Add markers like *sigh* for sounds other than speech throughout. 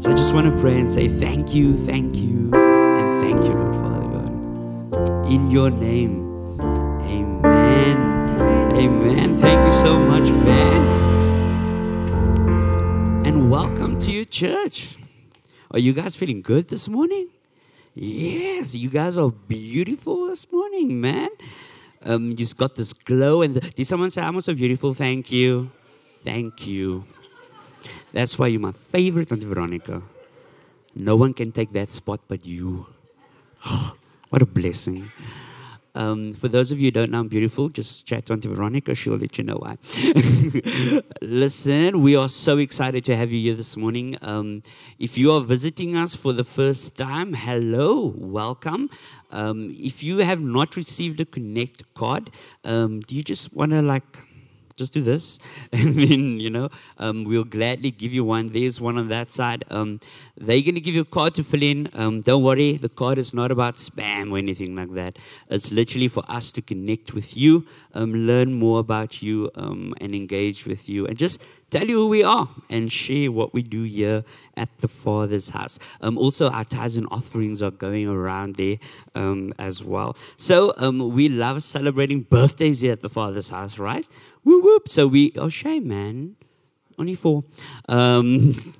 So I just want to pray and say thank you, thank you, and thank you, Lord Father God. In your name, amen. Amen. Thank you so much, man. And welcome to your church. Are you guys feeling good this morning? Yes, you guys are beautiful this morning, man. Um, you just got this glow. And the, did someone say, I'm so beautiful? Thank you. Thank you. That's why you're my favorite, Auntie Veronica. No one can take that spot but you. *gasps* what a blessing. Um, for those of you who don't know I'm beautiful, just chat to Auntie Veronica. She'll let you know why. *laughs* Listen, we are so excited to have you here this morning. Um, if you are visiting us for the first time, hello, welcome. Um, if you have not received a Connect card, um, do you just want to like just do this. *laughs* And then, you know, um, we'll gladly give you one. There's one on that side. Um, they're going to give you a card to fill in. Um, don't worry, the card is not about spam or anything like that. It's literally for us to connect with you, um, learn more about you, um, and engage with you, and just tell you who we are and share what we do here at the Father's house. Um, also, our tithes and offerings are going around there um, as well. So um, we love celebrating birthdays here at the Father's house, right? Whoop whoop. So we, oh, shame, man. Only four. Um,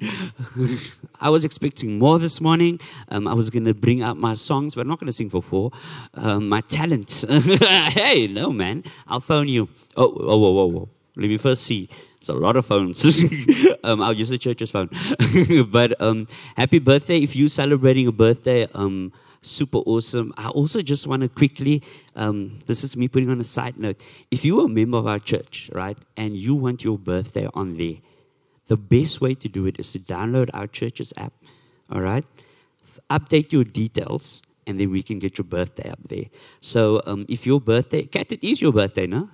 *laughs* I was expecting more this morning. Um, I was going to bring up my songs, but I'm not going to sing for four. Um, my talent. *laughs* hey, no, man. I'll phone you. Oh, oh, whoa, whoa, whoa. Let me first see. It's a lot of phones. *laughs* um, I'll use the church's phone. *laughs* but um, happy birthday. If you're celebrating a birthday, um, super awesome. I also just want to quickly, um, this is me putting on a side note. If you are a member of our church, right, and you want your birthday on there, the best way to do it is to download our church's app, all right? Update your details, and then we can get your birthday up there. So um, if your birthday, Kat, it is your birthday, no?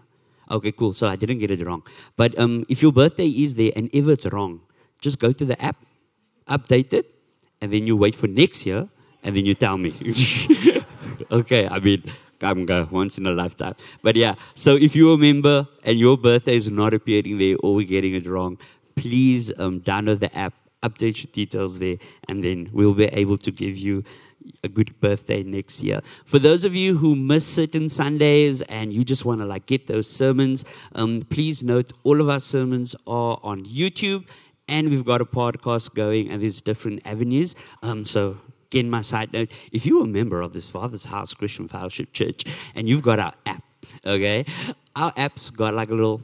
Okay, cool. So I didn't get it wrong. But um, if your birthday is there and ever it's wrong, just go to the app, update it, and then you wait for next year and then you tell me. *laughs* okay, I mean, come go once in a lifetime. But yeah, so if you remember and your birthday is not appearing there or we're getting it wrong, please um, download the app, update your details there, and then we'll be able to give you a good birthday next year. For those of you who miss certain Sundays and you just want to like get those sermons, um, please note all of our sermons are on YouTube and we've got a podcast going and there's different avenues. Um, so again, my side note, if you're a member of this Father's House Christian Fellowship Church and you've got our app, okay, our app's got like a little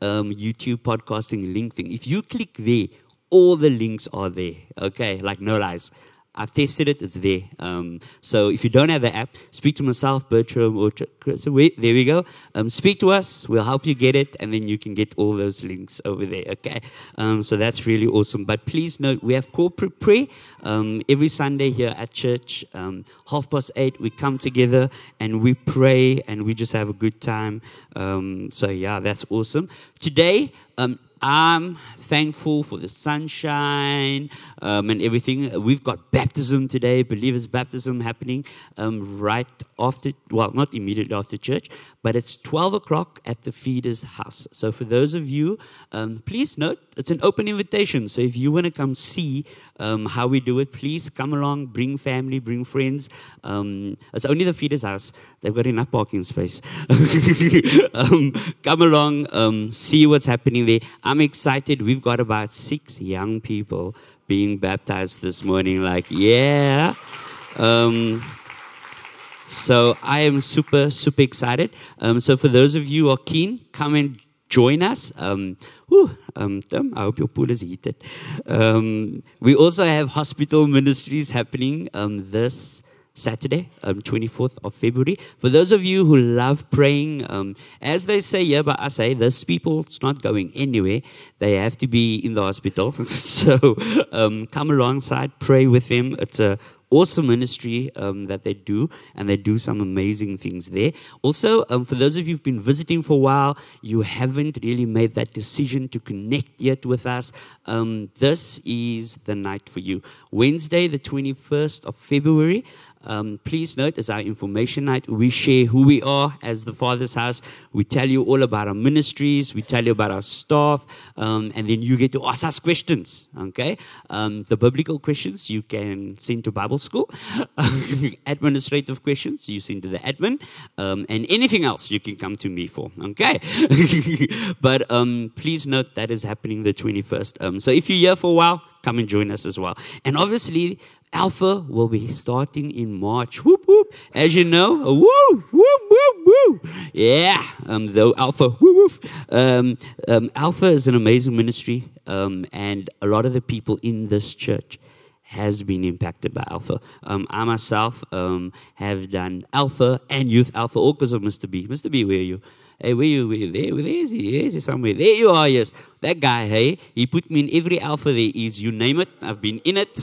um, YouTube podcasting link thing. If you click there, all the links are there, okay, like no lies. I've tested it, it's there. Um, so if you don't have the app, speak to myself, Bertram, or so wait, there we go. Um, speak to us, we'll help you get it, and then you can get all those links over there, okay? Um, so that's really awesome. But please note, we have corporate prayer um, every Sunday here at church. Um, half past eight, we come together and we pray and we just have a good time. Um, so yeah, that's awesome. Today, I'm thankful for the sunshine um, and everything. We've got baptism today, believers' baptism happening um, right after, well, not immediately after church, but it's 12 o'clock at the feeder's house. So for those of you, um, please note it's an open invitation. So if you want to come see um, how we do it, please come along, bring family, bring friends. Um, it's only the feeder's house. They've got enough parking space. *laughs* Um, come along, see what's happening there. I'm excited. We've got about six young people being baptized this morning. Like, yeah. Um, so I am super, super excited. Um, so for those of you who are keen, come and join us. Um, whew, um, I hope your pool is heated. Um, we also have hospital ministries happening um, this Saturday, um, 24th of February. For those of you who love praying, um, as they say here, but I say, this people's not going anywhere. They have to be in the hospital. *laughs* so um, come alongside, pray with them. It's a awesome ministry um, that they do, and they do some amazing things there. Also, um, for those of you who've been visiting for a while, you haven't really made that decision to connect yet with us. Um, this is the night for you. Wednesday, the 21st of February. Um, please note, as our information night, we share who we are as the Father's house. We tell you all about our ministries, we tell you about our staff, um, and then you get to ask us questions. Okay? Um, the biblical questions you can send to Bible school, *laughs* administrative questions you send to the admin, um, and anything else you can come to me for. Okay? *laughs* but um, please note that is happening the 21st. Um, so if you're here for a while, come and join us as well. And obviously, Alpha will be starting in March. Whoop whoop. As you know, woo whoop whoop woo. Yeah, um, though Alpha whoop whoop. Um, um, Alpha is an amazing ministry, um, and a lot of the people in this church has been impacted by Alpha. Um, I myself um, have done Alpha and Youth Alpha, all because of Mr. B. Mr. B, where are you? Hey, where you? Where, there, where is he? Where is he somewhere? There you are, yes. That guy, hey, he put me in every alpha there is. You name it, I've been in it.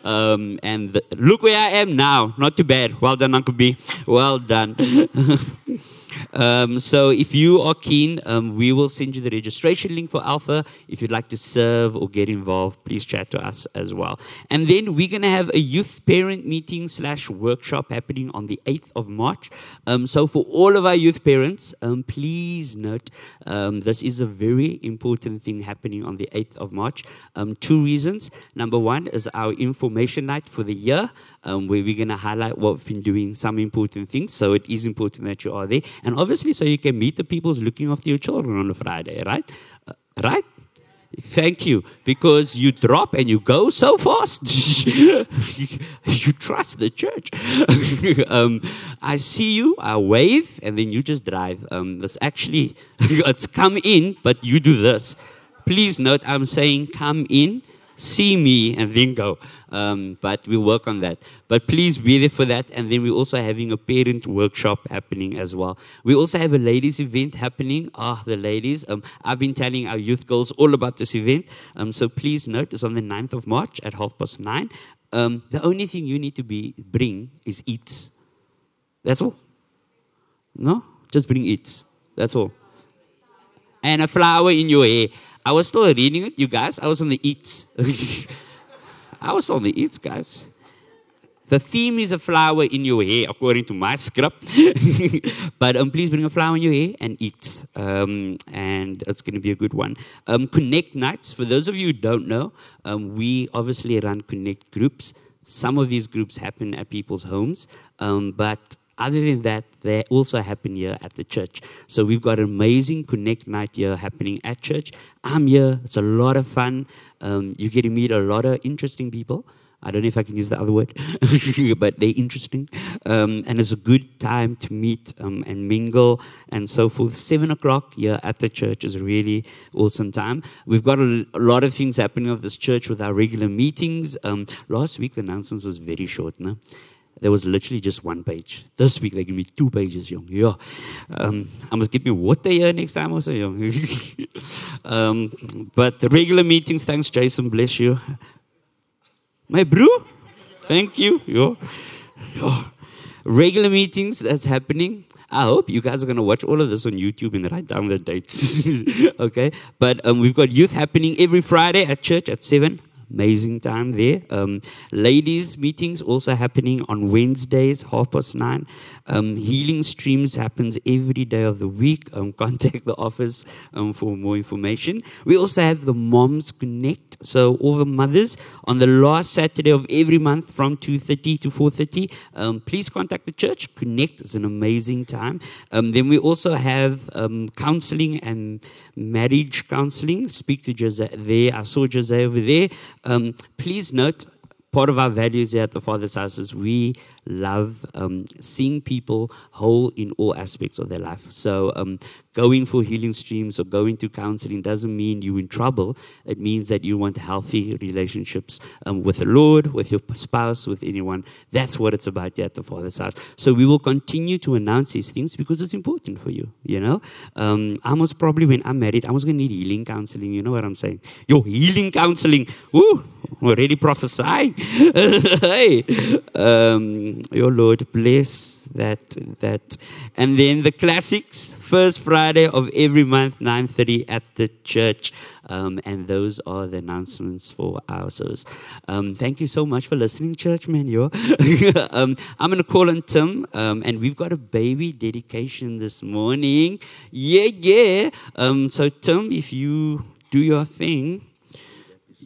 *laughs* um, and the, look where I am now. Not too bad. Well done, Uncle B. Well done. *laughs* Um, so if you are keen, um, we will send you the registration link for Alpha. If you'd like to serve or get involved, please chat to us as well. And then we're going to have a youth parent meeting slash workshop happening on the 8th of March. Um, so for all of our youth parents, um, please note um, this is a very important thing happening on the 8th of March. Um, two reasons. Number one is our information night for the year, where we're going to highlight what we've been doing, some important things. So it is important that you are there. And obviously, so you can meet the people looking after your children on a Friday, right? Uh, right? Thank you. Because you drop and you go so fast. *laughs* you trust the church. *laughs* um, I see you, I wave, and then you just drive. Um, that's actually, *laughs* it's come in, but you do this. Please note, I'm saying come in see me and then go. Um, but we'll work on that. But please be there for that. And then we're also having a parent workshop happening as well. We also have a ladies event happening. Ah, the ladies. Um, I've been telling our youth girls all about this event. Um, so please note it's on the 9th of March at half past nine. Um, the only thing you need to be bring is eats. That's all. No? Just bring eats. That's all. And a flower in your hair. I was still reading it, you guys. I was on the eats. *laughs* I was on the eats, guys. The theme is a flower in your hair, according to my script. *laughs* but um, please bring a flower in your hair and eat. Um, and it's going to be a good one. Um, connect nights. For those of you who don't know, um, we obviously run connect groups. Some of these groups happen at people's homes, um, but other than that, they also happen here at the church. So we've got an amazing Connect night here happening at church. I'm here. It's a lot of fun. Um, you get to meet a lot of interesting people. I don't know if I can use the other word, *laughs* but they're interesting. Um, and it's a good time to meet um, and mingle and so forth. Seven o'clock here at the church is a really awesome time. We've got a, a lot of things happening at this church with our regular meetings. Um, last week, the announcement was very short, no? There was literally just one page. This week they give me two pages, young. Yeah. Um, I must give me what they are next time also, young. *laughs* um, but the regular meetings, thanks, Jason, bless you. My bro, thank you. Yeah. yeah. Regular meetings, that's happening. I hope you guys are going to watch all of this on YouTube and write down the dates. *laughs* okay? But um, we've got youth happening every Friday at church at 7 amazing time there. Um, ladies' meetings also happening on Wednesdays, half past nine. Um, healing streams happens every day of the week. Um, *laughs* contact the office um, for more information. We also have the Moms Connect. So all the mothers on the last Saturday of every month from 2.30 to 4.30, um, please contact the church. Connect is an amazing time. Um, then we also have counseling and marriage counseling. Speak to Jose there. I saw Jose over there. Um, please note, part of our values here at the Father's House is we love um, seeing people whole in all aspects of their life. So, um, going for healing streams or going to counseling doesn't mean you're in trouble. It means that you want healthy relationships um, with the Lord, with your spouse, with anyone. That's what it's about here at the Father's house. So, we will continue to announce these things because it's important for you. You know, um, I was probably when I'm married, I was going to need healing counseling. You know what I'm saying? Your healing counseling. Woo! already prophesying. *laughs* hey, um, your Lord bless that that, and then the classics. First Friday of every month, nine thirty at the church, um, and those are the announcements for our service. Um, thank you so much for listening, church man. *laughs* Um, I'm gonna call on Tim, um, and we've got a baby dedication this morning. Yeah, yeah. Um, so Tim, if you do your thing.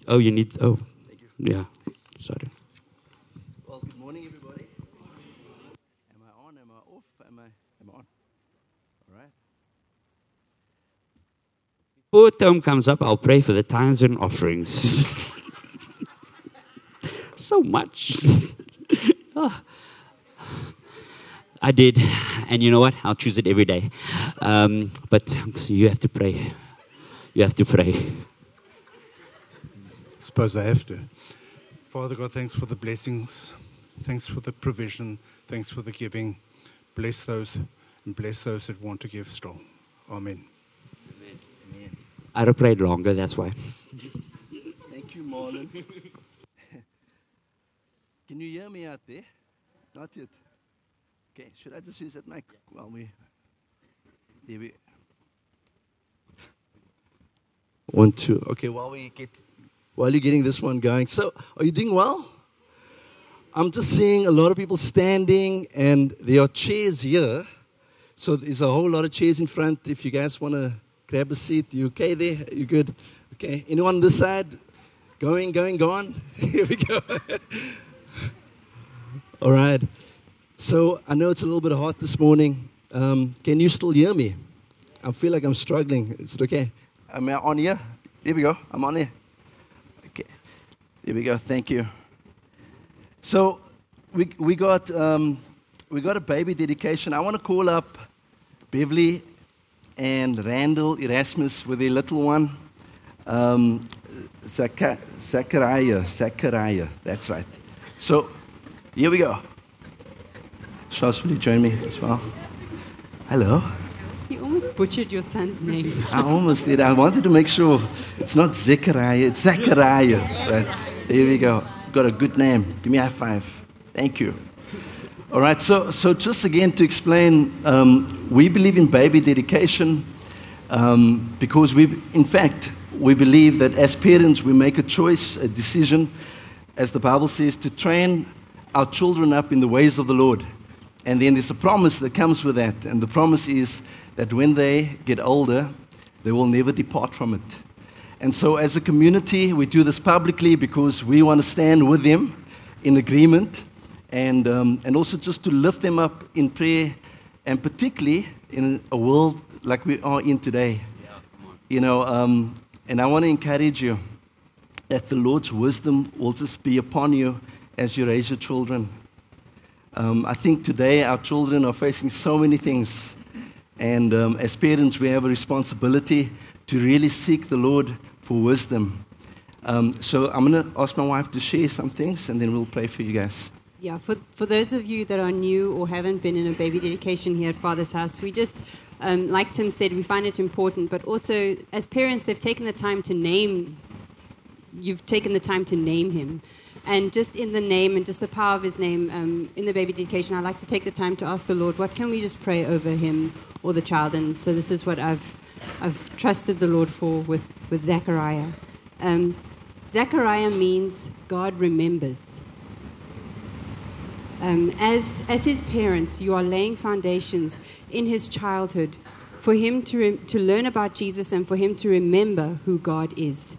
Oh, you need. Oh, yeah. Sorry. Well, good morning, everybody. Am I on? Am I off? Am I? Am I on? All right. Before Tom comes up, I'll pray for the tithes and offerings. *laughs* so much. *laughs* Ah. I did, and you know what? I'll choose it every day. Um, but you have to pray. You have to pray. Suppose I have to. Father God, thanks for the blessings. Thanks for the provision. Thanks for the giving. Bless those and bless those that want to give still. Amen. I'd have prayed longer, that's why. Thank you, Marlon. Can you hear me out there? Not yet. Okay, should I just use that mic while we. There we. One, two. Okay, while we get. While you're getting this one going. So, are you doing well? I'm just seeing a lot of people standing, and there are chairs here. So, there's a whole lot of chairs in front. If you guys want to grab a seat, you okay there? You good? Okay. Anyone on this side? Going, going, gone? *laughs* Here we go. *laughs* All right. So I know it's a little bit hot this morning. Um, can you still hear me? I feel like I'm struggling. Is it okay? Am I on here? There we go. I'm on here. Okay. There we go. Thank you. So we, we, got, um, we got a baby dedication. I want to call up Beverly and Randall Erasmus with their little one. Um, Zachariah. Zachariah. That's right. So here we go. Charles, will you join me as well? Hello. You almost butchered your son's name. I almost did. I wanted to make sure it's not Zechariah, it's Zachariah. Right. There we go. Got a good name. Give me a high five. Thank you. All right, so, so just again to explain, um, we believe in baby dedication um, because we, in fact, we believe that as parents we make a choice, a decision, as the Bible says, to train our children up in the ways of the Lord. And then there's a promise that comes with that. And the promise is that when they get older, they will never depart from it. And so, as a community, we do this publicly because we want to stand with them in agreement and, um, and also just to lift them up in prayer, and particularly in a world like we are in today. You know, um, and I want to encourage you that the Lord's wisdom will just be upon you as you raise your children. Um, I think today our children are facing so many things. And um, as parents, we have a responsibility to really seek the Lord for wisdom. Um, so I'm going to ask my wife to share some things and then we'll pray for you guys. Yeah, for, for those of you that are new or haven't been in a baby dedication here at Father's House, we just, um, like Tim said, we find it important, but also as parents, they've taken the time to name, you've taken the time to name him. And just in the name and just the power of his name, um, in the baby dedication, I like to take the time to ask the Lord, what can we just pray over him or the child? And so this is what I've, I've trusted the Lord for with, with Zechariah. Um, Zechariah means God remembers. Um, as, as his parents, you are laying foundations in his childhood for him to, re- to learn about Jesus and for him to remember who God is.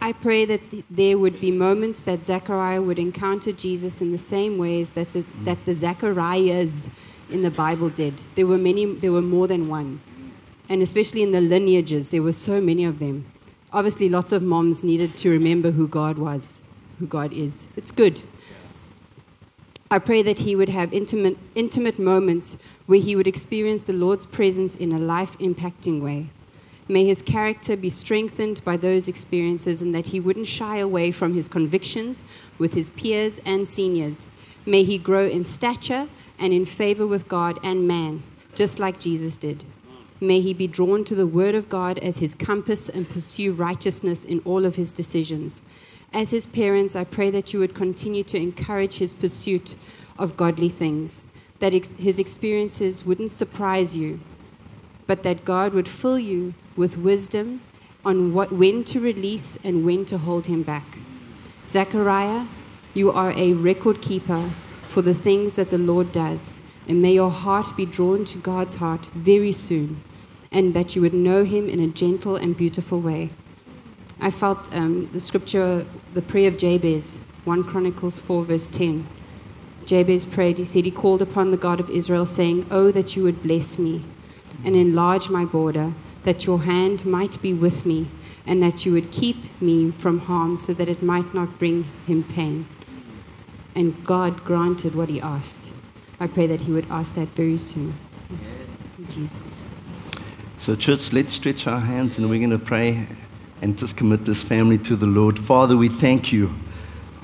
I pray that th- there would be moments that Zechariah would encounter Jesus in the same ways that the, that the Zechariahs in the Bible did. There were many, there were more than one. And especially in the lineages, there were so many of them. Obviously, lots of moms needed to remember who God was, who God is. It's good. I pray that he would have intimate, intimate moments where he would experience the Lord's presence in a life impacting way. May his character be strengthened by those experiences and that he wouldn't shy away from his convictions with his peers and seniors. May he grow in stature and in favor with God and man, just like Jesus did. May he be drawn to the word of God as his compass and pursue righteousness in all of his decisions. As his parents, I pray that you would continue to encourage his pursuit of godly things, that ex- his experiences wouldn't surprise you, but that God would fill you with wisdom on what, when to release and when to hold him back. Zechariah, you are a record keeper for the things that the Lord does, and may your heart be drawn to God's heart very soon, and that you would know him in a gentle and beautiful way. I felt um, the scripture, the prayer of Jabez, 1 Chronicles 4, verse 10. Jabez prayed, he said, He called upon the God of Israel, saying, Oh, that you would bless me and enlarge my border, that your hand might be with me, and that you would keep me from harm, so that it might not bring him pain. And God granted what he asked. I pray that he would ask that very soon. So, church, let's stretch our hands and we're going to pray and just commit this family to the Lord. Father, we thank you.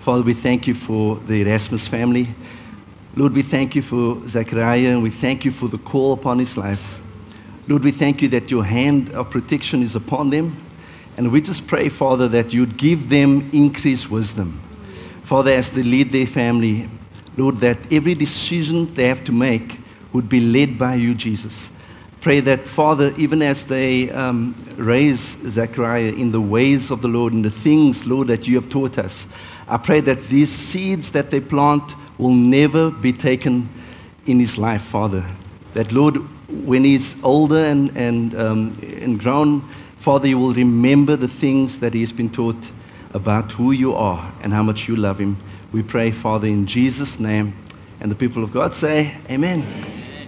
Father, we thank you for the Erasmus family. Lord, we thank you for Zechariah and we thank you for the call upon his life. Lord, we thank you that your hand of protection is upon them. And we just pray, Father, that you'd give them increased wisdom. Father, as they lead their family, Lord, that every decision they have to make would be led by you, Jesus. Pray that, Father, even as they um, raise Zechariah in the ways of the Lord and the things, Lord, that you have taught us, I pray that these seeds that they plant will never be taken in his life, Father. That, Lord, when he's older and, and, um, and grown, Father, you will remember the things that he has been taught about who you are and how much you love him. We pray, Father, in Jesus' name. And the people of God say, Amen.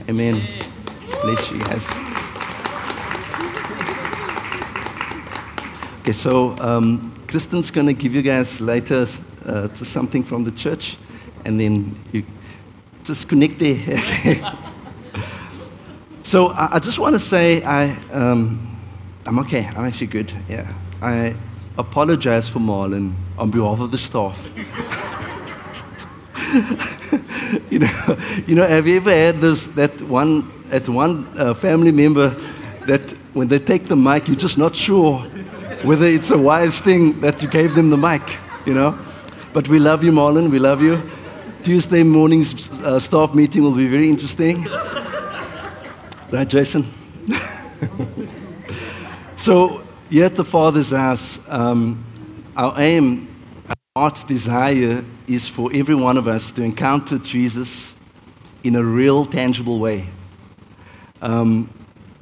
Amen. Amen. Bless you guys. Okay, so um, Kristen's going to give you guys later uh, something from the church, and then you just connect there. *laughs* so I, I, just want to say I, um, I'm okay. I'm actually good. Yeah. I apologize for Marlon on behalf of the staff. *laughs* you know, you know, have you ever had this that one at one uh, family member that when they take the mic, you're just not sure whether it's a wise thing that you gave them the mic, you know? But we love you, Marlon. We love you. Tuesday morning's uh, staff meeting will be very interesting. right, Jason? *laughs* so, here at the Father's house, um, our aim, our heart's desire is for every one of us to encounter Jesus in a real, tangible way. Um,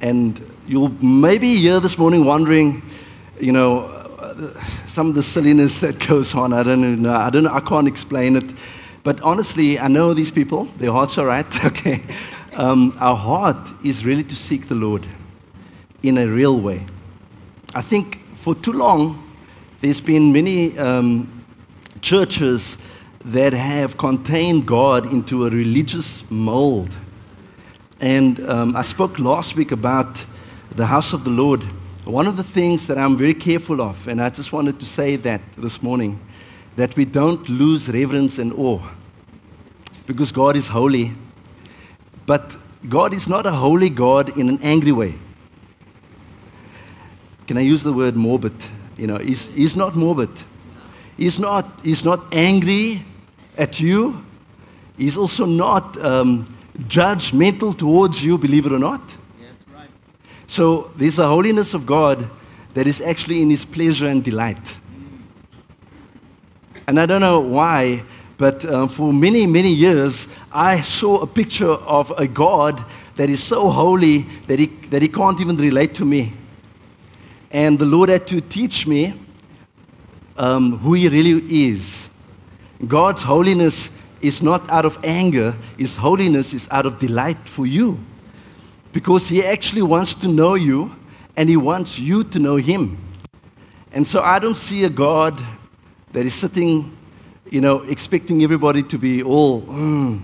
and you'll maybe hear this morning wondering, you know, uh, some of the silliness that *laughs* goes on. I don't know. I don't know. I can't explain it. But honestly, I know these people. Their hearts are right. *laughs* Okay. Um, our heart is really to seek the Lord in a real way. I think for too long, there's been many um, churches that have contained God into a religious mold. And um, I spoke last week about the house of the Lord. One of the things that I'm very careful of, and I just wanted to say that this morning, that we don't lose reverence and awe because God is holy. But God is not a holy God in an angry way. Can I use the word morbid? You know, he's, he's not morbid. He's not, he's not angry at you. He's also not um, judgmental towards you, believe it or not. Yes, right. So there's a holiness of God that is actually in His pleasure and delight. And I don't know why, but uh, for many, many years, I saw a picture of a God that is so holy that he, that he can't even relate to me. And the Lord had to teach me um, who He really is. God's holiness is not out of anger, His holiness is out of delight for you. Because He actually wants to know you and He wants you to know Him. And so I don't see a God that is sitting, you know, expecting everybody to be all, mm.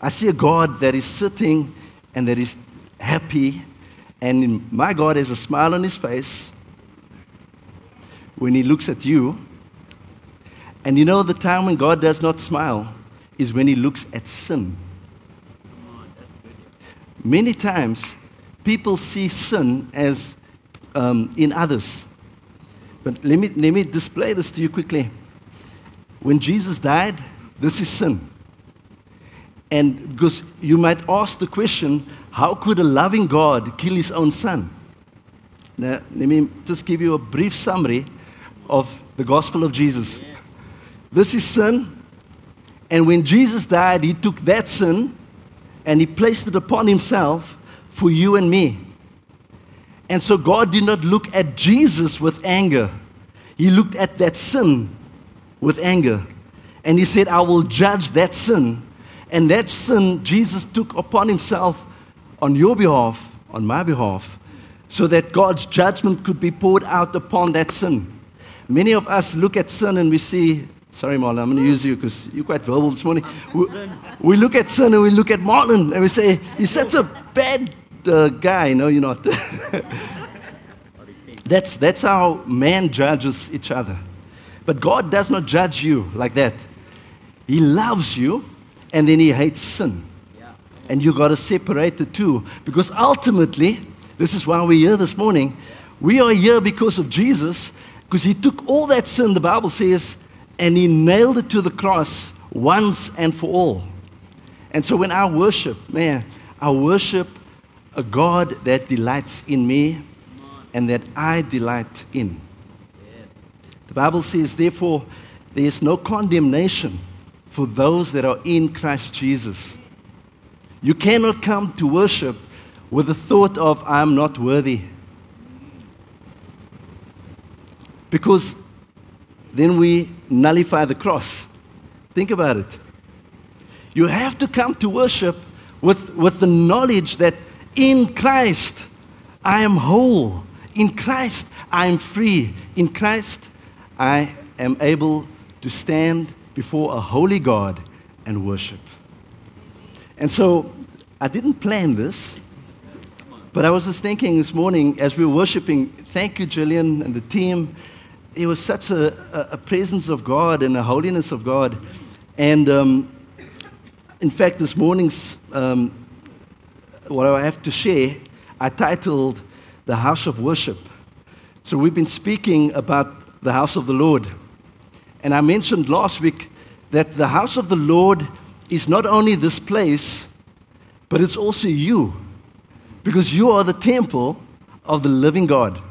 I see a God that is sitting and that is happy. And my God has a smile on his face when he looks at you. And you know the time when God does not smile is when he looks at sin. Many times, people see sin as um, in others. But let me, let me display this to you quickly. when Jesus died, this is sin. And because you might ask the question, how could a loving God kill his own son? Now, let me just give you a brief summary of the gospel of Jesus. This is sin. And when Jesus died, he took that sin and he placed it upon himself for you and me. And so God did not look at Jesus with anger, he looked at that sin with anger. And he said, I will judge that sin. And that sin Jesus took upon himself on your behalf, on my behalf, so that God's judgment could be poured out upon that sin. Many of us look at sin and we see, sorry, Marlon, I'm going to use you because you're quite verbal this morning. We, we, look at sin and we look at Marlon and we say, he's such a bad uh, guy. No, you're not. *laughs* that's, that's how man judges each other. But God does not judge you like that. He loves you and then he hates sin. And you got to separate the two because ultimately, this is why we're here this morning. We are here because of Jesus, because he took all that sin, the Bible says, and he nailed it to the cross once and for all. And so when I worship, man, I worship a God that delights in me and that I delight in. The Bible says, therefore, there is no condemnation for those that are in Christ Jesus. You cannot come to worship with the thought of, I'm not worthy. Because then we nullify the cross. Think about it. You have to come to worship with, with the knowledge that in Christ I am whole. In Christ I am free. In Christ I am able to stand before a holy God and worship. And so I didn't plan this, but I was just thinking this morning as we were worshiping, thank you, Jillian and the team. It was such a, a presence of God and a holiness of God. And um, in fact, this morning's, um, what I have to share, I titled The House of Worship. So we've been speaking about the house of the Lord. And I mentioned last week that the house of the Lord is not only this place, but it's also you. Because you are the temple of the living God.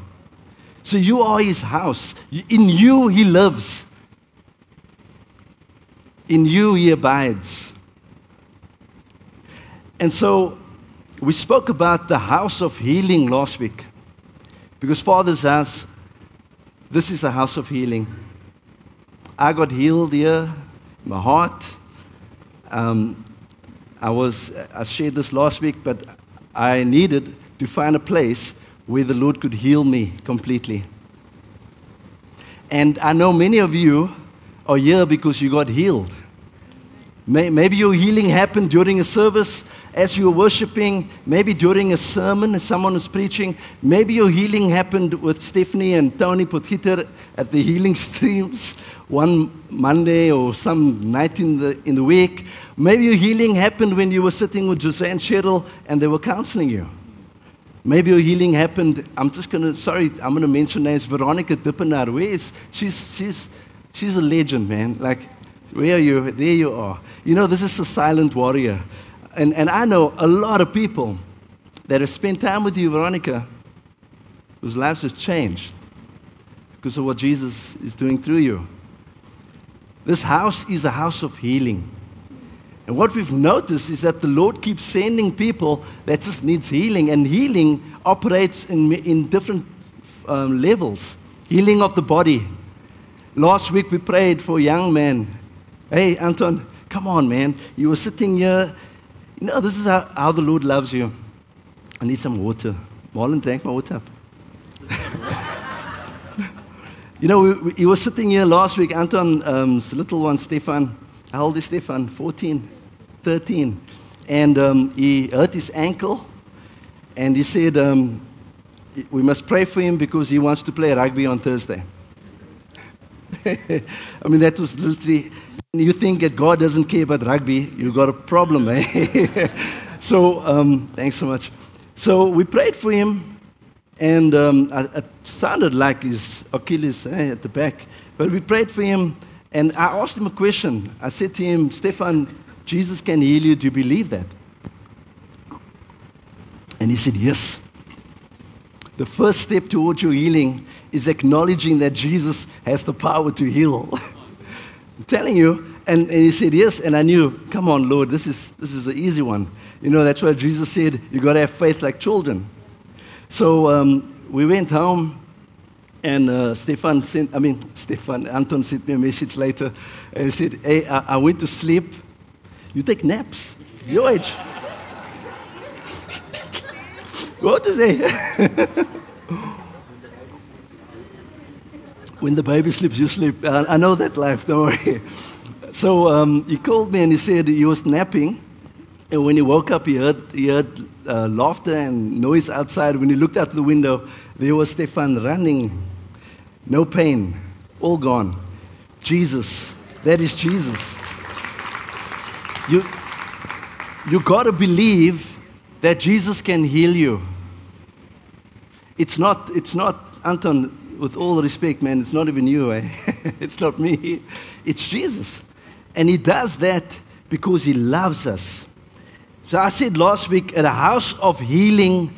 So you are his house. In you, he lives. In you, he abides. And so we spoke about the house of healing last week. Because Father's house, this is a house of healing. I got healed here, my heart. Um, I was, I shared this last week, but I needed to find a place where the Lord could heal me completely. And I know many of you are here because you got healed. Maybe your healing happened during a service as you were worshiping, maybe during a sermon, as someone was preaching. Maybe your healing happened with Stephanie and Tony Potgieter at the healing *laughs* streams one Monday or some night in the, in the week. Maybe your healing happened when you were sitting with Jose and Cheryl and they were counseling you. Maybe your healing happened, I'm just going to, sorry, I'm going to mention names, Veronica Dippenaar. Where is, she's, she's, she's a legend, man. Like, where are you? There you are. You know, this is a silent warrior. And, and I know a lot of people that have spent time with you, Veronica, whose lives have changed because of what Jesus is doing through you. This house is a house of healing. And what we've noticed is that the Lord keeps sending people that just needs healing, and healing operates in, in different um, levels. Healing of the body. Last week we prayed for a young man. Hey, Anton, come on, man. You were sitting here you know, this is how, how the Lord loves you. I need some water. Marlon drank my water *laughs* you know, we, we, he was sitting here last week, Anton's um, little one, Stefan. How old is Stefan? 14, 13. And um, he hurt his ankle. And he said, um, we must pray for him because he wants to play rugby on Thursday. *laughs* I mean, that was literally you think that God doesn't care about rugby, you've got a problem, eh? *laughs* so, um, thanks so much. So, we prayed for him, and um, it sounded like his Achilles eh, at the back. But we prayed for him, And I asked him a question. I said to him, Stefan, Jesus can heal you. Do you believe that? And he said, Yes. The first step towards your healing is acknowledging that Jesus has the power to heal. *laughs* I'm telling you. And, and he said, Yes. And I knew, come on, Lord, this is, this is an easy one. You know, that's why Jesus said, you got to have faith like children. So um, we went home, and uh, Stefan sent, I mean, Stefan, Anton sent me a message later, and he said, Hey, I, I went to sleep. You take naps, your age. what to say? *laughs* when the baby sleeps, you sleep. I, I know that life, don't worry. So um, he called me and he said he was napping. And when he woke up, he heard, he heard uh, laughter and noise outside. When he looked out the window, there was Stefan running. No pain, all gone. Jesus, that is Jesus. You, you got to believe that Jesus can heal you. It's not, it's not, Anton, with all respect, man, it's not even you. Eh? *laughs* it's not me. It's Jesus. And He does that because He loves us. So I said last week, a house of healing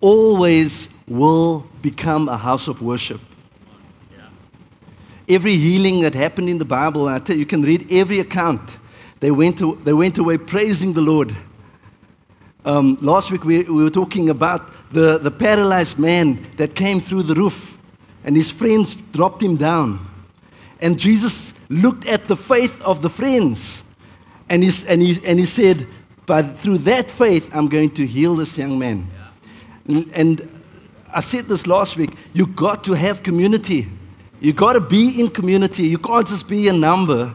always will become a house of worship. Every healing that happened in the Bible, I tell you, you can read every account. They went, to, they went away praising the Lord. Um, last week we, we were talking about the, the paralyzed man that came through the roof, and his friends dropped him down. And Jesus looked at the faith of the friends. And he, and he, and he said, But through that faith, I'm going to heal this young man. And, and I said this last week you got to have community. You got to be in community. You can't just be a number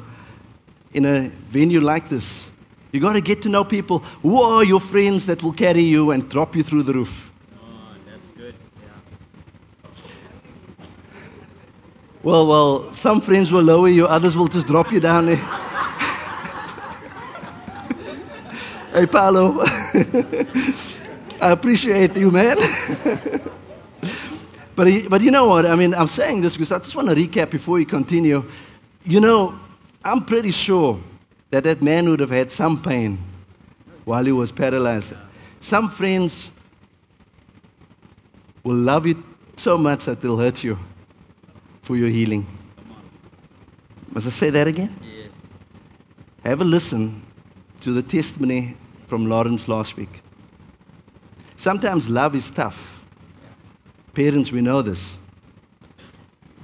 in a venue like this. You got to get to know people. Who are your friends that will carry you and drop you through the roof? Oh, that's good. Yeah. Well, well, some friends will lower you, others will just drop you down there. *laughs* hey, Paulo. *laughs* I appreciate you, man. *laughs* but, but you know what? I mean, I'm saying this because I just want to recap before we continue. You know, I'm pretty sure that that man would have had some pain while he was paralyzed. Some friends will love you so much that they'll hurt you for your healing. Must I say that again? Have a listen to the testimony from Lawrence last week. Sometimes love is tough. Parents, we know this.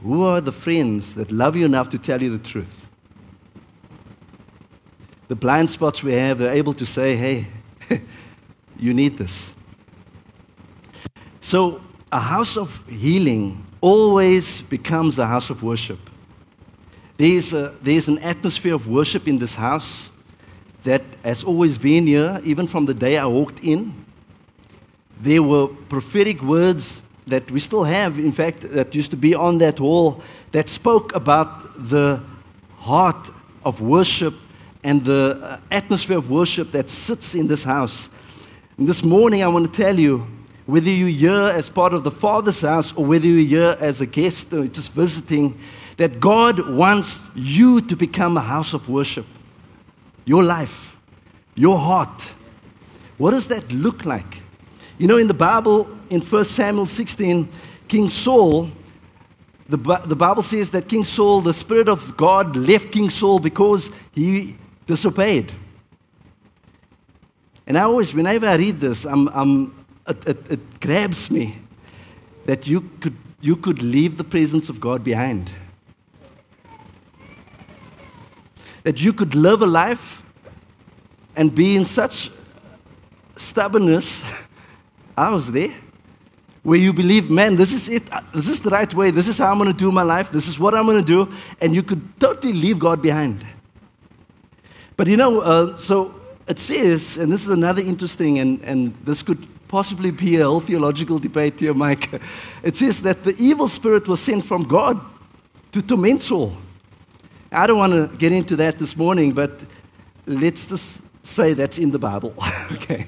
Who are the friends that love you enough to tell you the truth? The blind spots we have, they're able to say, hey, *laughs* you need this. So, a house of healing always becomes a house of worship. There's, a, there's an atmosphere of worship in this house that has always been here, even from the day I walked in. There were prophetic words that we still have, in fact, that used to be on that wall that spoke about the heart of worship and the uh, atmosphere of worship that sits in this house. And this morning, I want to tell you whether you're here as part of the Father's house or whether you're here as a guest or just visiting, that God wants you to become a house of worship. Your life, your heart. What does that look like? You know, in the Bible, in 1 Samuel 16, King Saul, the, the Bible says that King Saul, the Spirit of God left King Saul because he disobeyed. And I always, whenever I read this, I'm, I'm it, it, it grabs me that you could, you could leave the presence of God behind. That you could live a life and be in such stubbornness. *laughs* I was there. Where you believe, man, this is it. Uh, this is the right way. This is how I'm going to do my life. This is what I'm going to do. And you could totally leave God behind. But you know, uh, so it says, and this is another interesting, and, and this could possibly be a whole theological debate here, Mike. *laughs* It says that the evil spirit was sent from God to torment Saul. I don't want to get into that this morning, but let's just say that's in the Bible. *laughs* okay.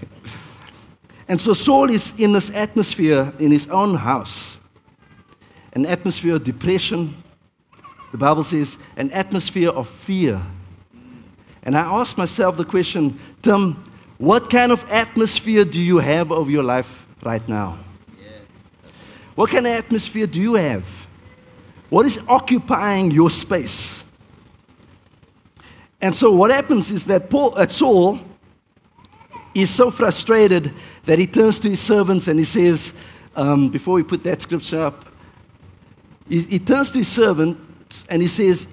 And so Saul is in this atmosphere in his own house an atmosphere of depression, the Bible says, an atmosphere of fear. And I asked myself the question, Tim, what kind of atmosphere do you have of your life right now? What kind of atmosphere do you have? What is occupying your space? And so what happens is that Paul, uh, Saul is so frustrated that he turns to his servants and he says, um, before we put that scripture up, he, he turns to his servants and he says,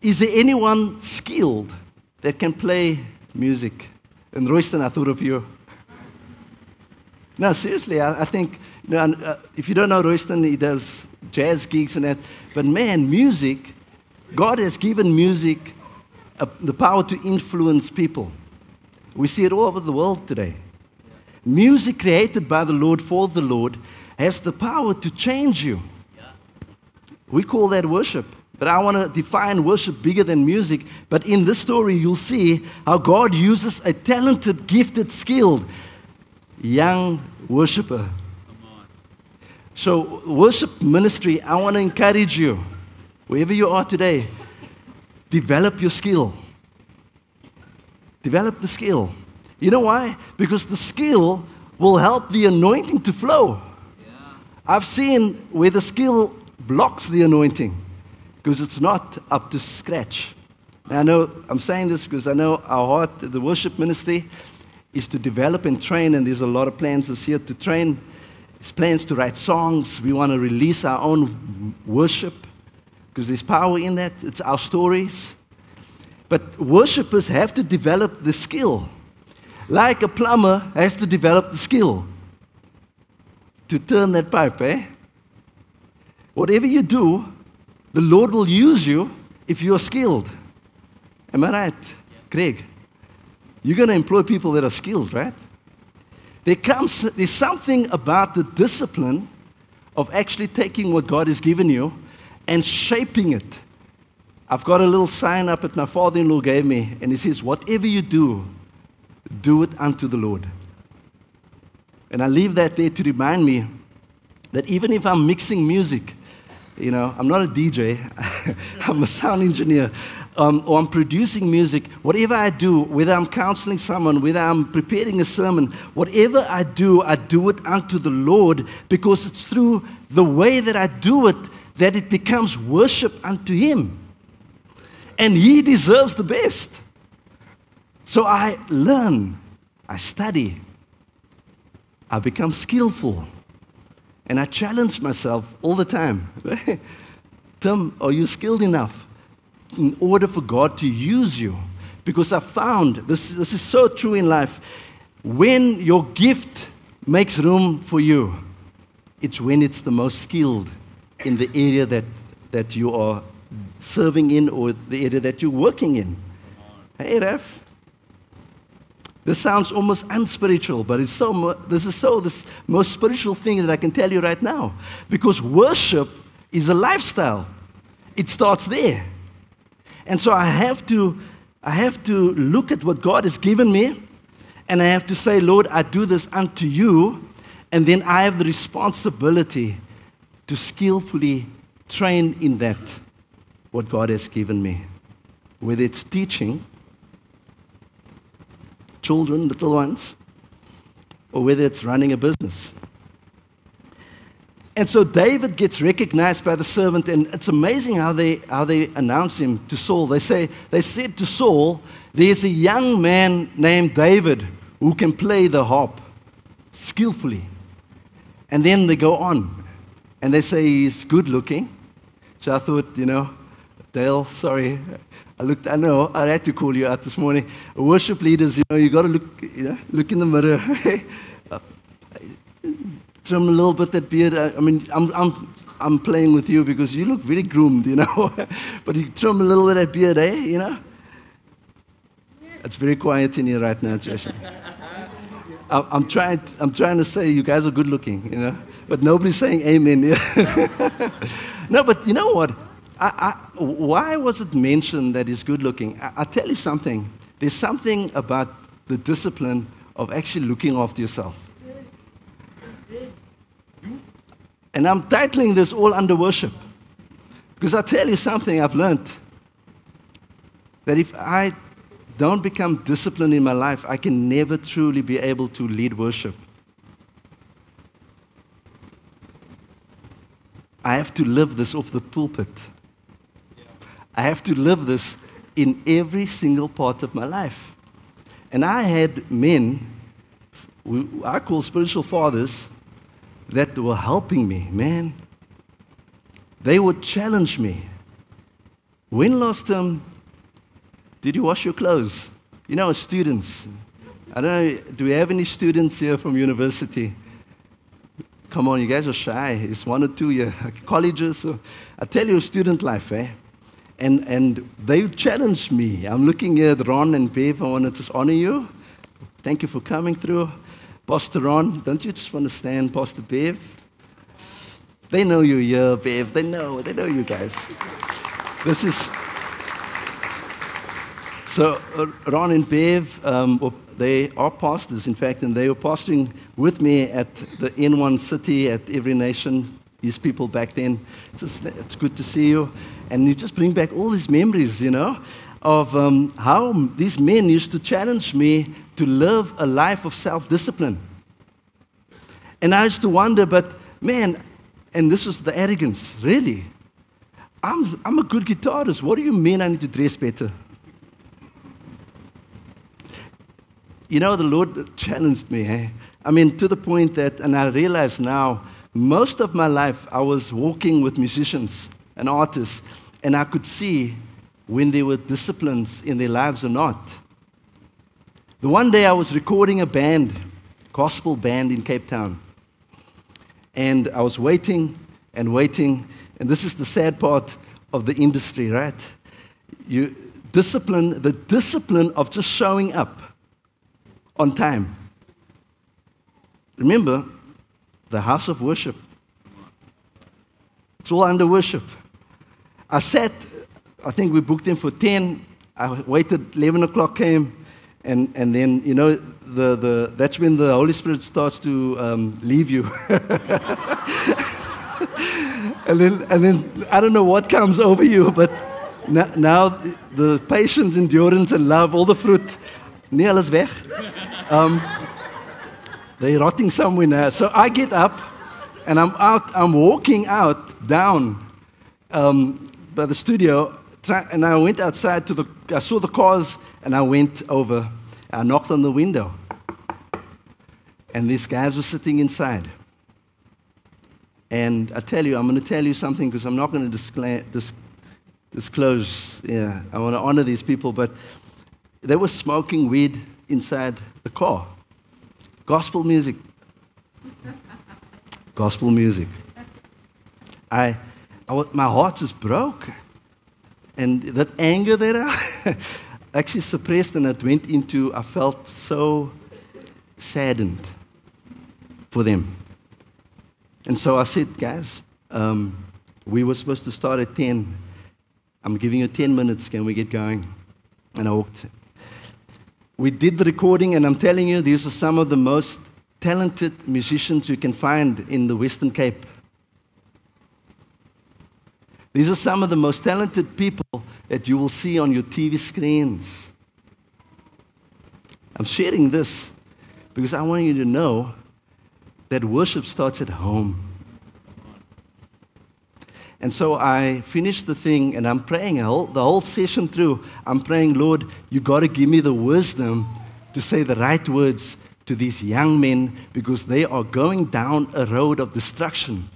Is there anyone skilled that can play music? And Royston, I thought of you. No, seriously, I, I think, you know, uh, if you don't know Royston, he does jazz gigs and that. But man, music, God has given music uh, the power to influence people. We see it all over the world today. Music created by the Lord for the Lord has the power to change you. We call that worship. But I want to define worship bigger than music. But in this story, you'll see how God uses a talented, gifted, skilled young worshiper. So, worship ministry, I want to encourage you, wherever you are today, develop your skill. Develop the skill. You know why? Because the skill will help the anointing to flow. I've seen where the skill blocks the anointing because it's not up to scratch. Now, I know I'm saying this because I know our heart, the worship ministry, is to develop and train, and there's a lot of plans this year to train. There's plans to write songs. We want to release our own worship because there's power in that. It's our stories. But worshippers have to develop the skill, like a plumber has to develop the skill to turn that pipe, eh? Whatever you do, the Lord will use you if you're skilled. Am I right, Craig? You're going to employ people that are skilled, right? There comes, there's something about the discipline of actually taking what God has given you and shaping it. I've got a little sign up that my father in law gave me, and it says, Whatever you do, do it unto the Lord. And I leave that there to remind me that even if I'm mixing music, you know, I'm not a DJ, *laughs* I'm a sound engineer, um, or I'm producing music, whatever I do, whether I'm counseling someone, whether I'm preparing a sermon, whatever I do, I do it unto the Lord because it's through the way that I do it that it becomes worship unto Him. And He deserves the best. So I learn, I study, I become skillful. And I challenge myself all the time. *laughs* Tim, are you skilled enough in order for God to use you? Because I found this, this is so true in life. When your gift makes room for you, it's when it's the most skilled in the area that, that you are serving in or the area that you're working in. Hey, Ref. This sounds almost unspiritual, but it's so, this is so this most spiritual thing that I can tell you right now. Because worship is a lifestyle. It starts there. And so I have to, I have to look at what God has given me, and I have to say, Lord, I do this unto you, and then I have the responsibility to skillfully train in that what God has given me. Whether it's teaching, children, little ones, or whether it's running a business. And so David gets recognized by the servant, and it's amazing how they, how they announce him to Saul. They, say, they said to Saul, There's a young man named David who can play the harp skillfully. And then they go on, and they say he's good looking. So I thought, you know, Dale, sorry, I looked, I know, I had to call you out this morning. Worship leaders, you know, you got to look, you know, look in the mirror. *laughs* Trim a little bit that beard. I mean, I'm, I'm, I'm playing with you because you look really groomed, you *laughs* know. but you trim a little bit that beard, eh, you know. It's very quiet in here right now, Jason. *laughs* I'm trying, I'm trying to say you guys are good looking, you know, but nobody's saying amen. no, but you know what? I, I, why was it mentioned that he's good looking? I, I'll tell you something. There's something about the discipline of actually looking after yourself. And I'm titling this all under worship. Because I tell you something I've learned that if I don't become disciplined in my life, I can never truly be able to lead worship. I have to live this off the pulpit. I have to live this in every single part of my life. And I had men, I call spiritual fathers, that were helping me, man. They would challenge me. When last time did you wash your clothes? You know, students. I don't know, do we have any students here from university? Come on, you guys are shy. It's one or two year *laughs* colleges. So I tell you, student life, eh? And, and they challenged me. I'm looking at Ron and Bev. I want to just honor you. Thank you for coming through. Pastor Ron, don't you just want to stand, Pastor Bev? They know you're here, Bev. They know. They know you guys. This is. So, uh, Ron and Bev, um, they are pastors, in fact, and they were pastoring with me at the N1 city at Every Nation. These people back then. It's, just, it's good to see you and you just bring back all these memories, you know, of um, how these men used to challenge me to live a life of self discipline. And I used to wonder, but man, and this was the arrogance, really. I'm, I'm a good guitarist. What do you mean I need to dress better? You know, the Lord challenged me. Eh? I mean, to the point that, and I realize now, most of my life I was walking with musicians and artist, and I could see when there were disciplines in their lives or not. The one day I was recording a band, gospel band in Cape Town, and I was waiting and waiting, and this is the sad part of the industry, right? You discipline, the discipline of just showing up on time. Remember, the house of worship. It's all under worship. I sat, I think we booked in for 10. I waited, 11 o'clock came, and, and then, you know, the, the, that's when the Holy Spirit starts to um, leave you. *laughs* and, then, and then I don't know what comes over you, but now, now the patience, endurance, and love, all the fruit, nie alles weg. Um, they're rotting somewhere now. So I get up and I'm out, I'm walking out down um, by the studio, and I went outside to the, I saw the cars, and I went over. I knocked on the window, and these guys were sitting inside. And I tell you, I'm going to tell you something because I'm not going to disclose, disclose. Yeah, I want to honor these people, but they were smoking weed inside the car. Gospel music. Gospel music. I I, my heart just broke. And that anger that I *laughs* actually suppressed and it went into, I felt so saddened for them. And so I said, guys, um, we were supposed to start at 10. I'm giving you 10 minutes. Can we get going? And I walked. We did the recording, and I'm telling you, these are some of the most talented musicians you can find in the Western Cape. These are some of the most talented people that you will see on your TV screens. I'm sharing this because I want you to know that worship starts at home. And so I finished the thing and I'm praying the whole, session through. I'm praying, Lord, you got to give me the wisdom to say the right words to these young men because they are going down a road of destruction.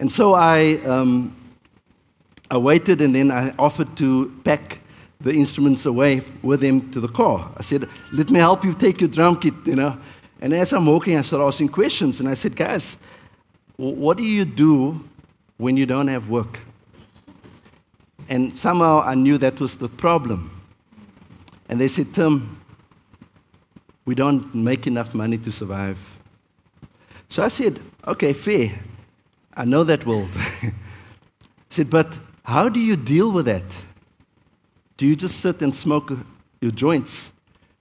And so I, um, I waited and then I offered to pack the instruments away with him to the car. I said, Let me help you take your drum kit, you know. And as I'm walking, I started asking questions. And I said, Guys, what do you do when you don't have work? And somehow I knew that was the problem. And they said, Tim, we don't make enough money to survive. So I said, Okay, fair. I know that world. *laughs* I said, But how do you deal with that? Do you just sit and smoke your joints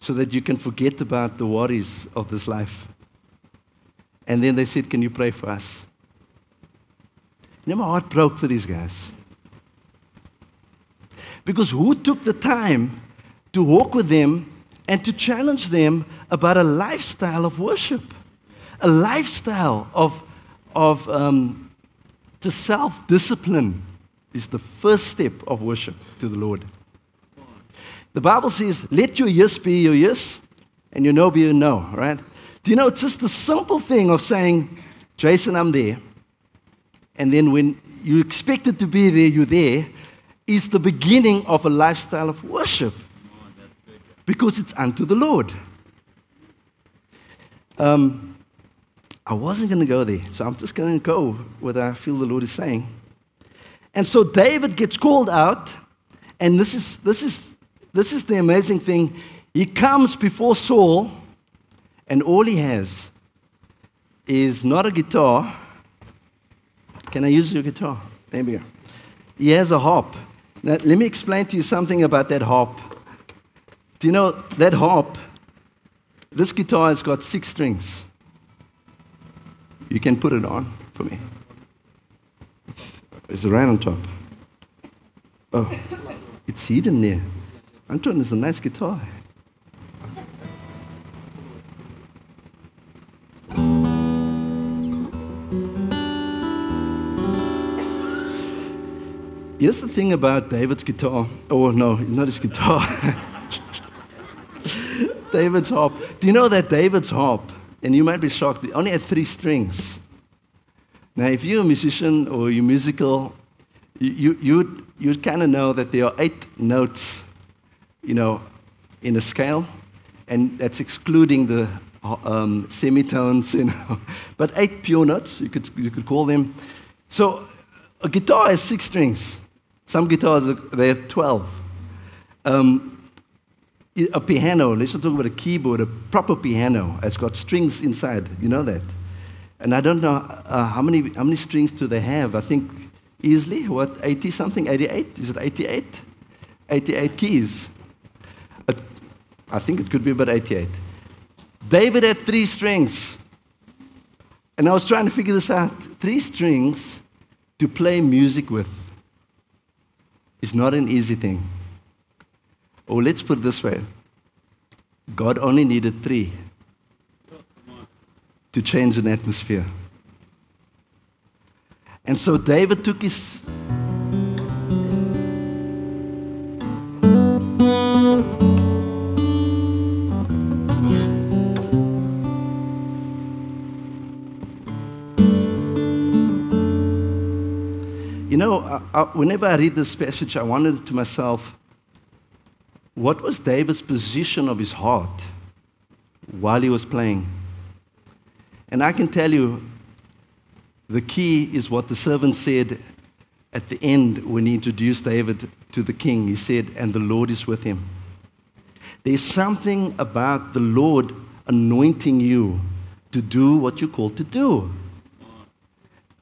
so that you can forget about the worries of this life? And then they said, Can you pray for us? You my heart broke for these guys. Because who took the time to walk with them and to challenge them about a lifestyle of worship? A lifestyle of, of um, to self discipline is the first step of worship to the Lord. The Bible says, let your yes be your yes and your no be your no, right? Do you know it's just the simple thing of saying, Jason, I'm there. And then when you expect it to be there, you're there, is the beginning of a lifestyle of worship. Because it's unto the Lord. Um, I wasn't going to go there, so I'm just going to go what I feel the Lord is saying. And so David gets called out, and this is, this is, this is the amazing thing. He comes before Saul, and all he has is not a guitar. Can I use your guitar? There we go. He has a harp. Now, let me explain to you something about that harp. Do you know that harp? This guitar has got six strings. You can put it on for me. It's right on top. Oh, it's hidden there. Anton is a nice guitar. Here's the thing about David's guitar. Oh, no, not his guitar. *laughs* David's harp. Do you know that David's harp, and you might be shocked, it only had three strings? Now, if you're a musician or you're musical, you, you, you'd kind of know that there are eight notes, you know, in a scale, and that's excluding the um, semitones, *laughs* you know. but eight pure notes, you could, you could call them. So a guitar has six strings. Some guitars, they have 12. Um, a piano, let's not talk about a keyboard, a proper piano has got strings inside. You know that? And I don't know uh, how, many, how many strings do they have. I think easily, what, 80 something? 88? Is it 88? 88 keys. I think it could be about 88. David had three strings. And I was trying to figure this out. Three strings to play music with is not an easy thing. Or let's put it this way God only needed three to change an atmosphere. And so David took his. You know, I, I, whenever I read this passage, I wondered to myself, what was David's position of his heart while he was playing? And I can tell you, the key is what the servant said at the end when he introduced David to the king. He said, And the Lord is with him. There's something about the Lord anointing you to do what you're called to do.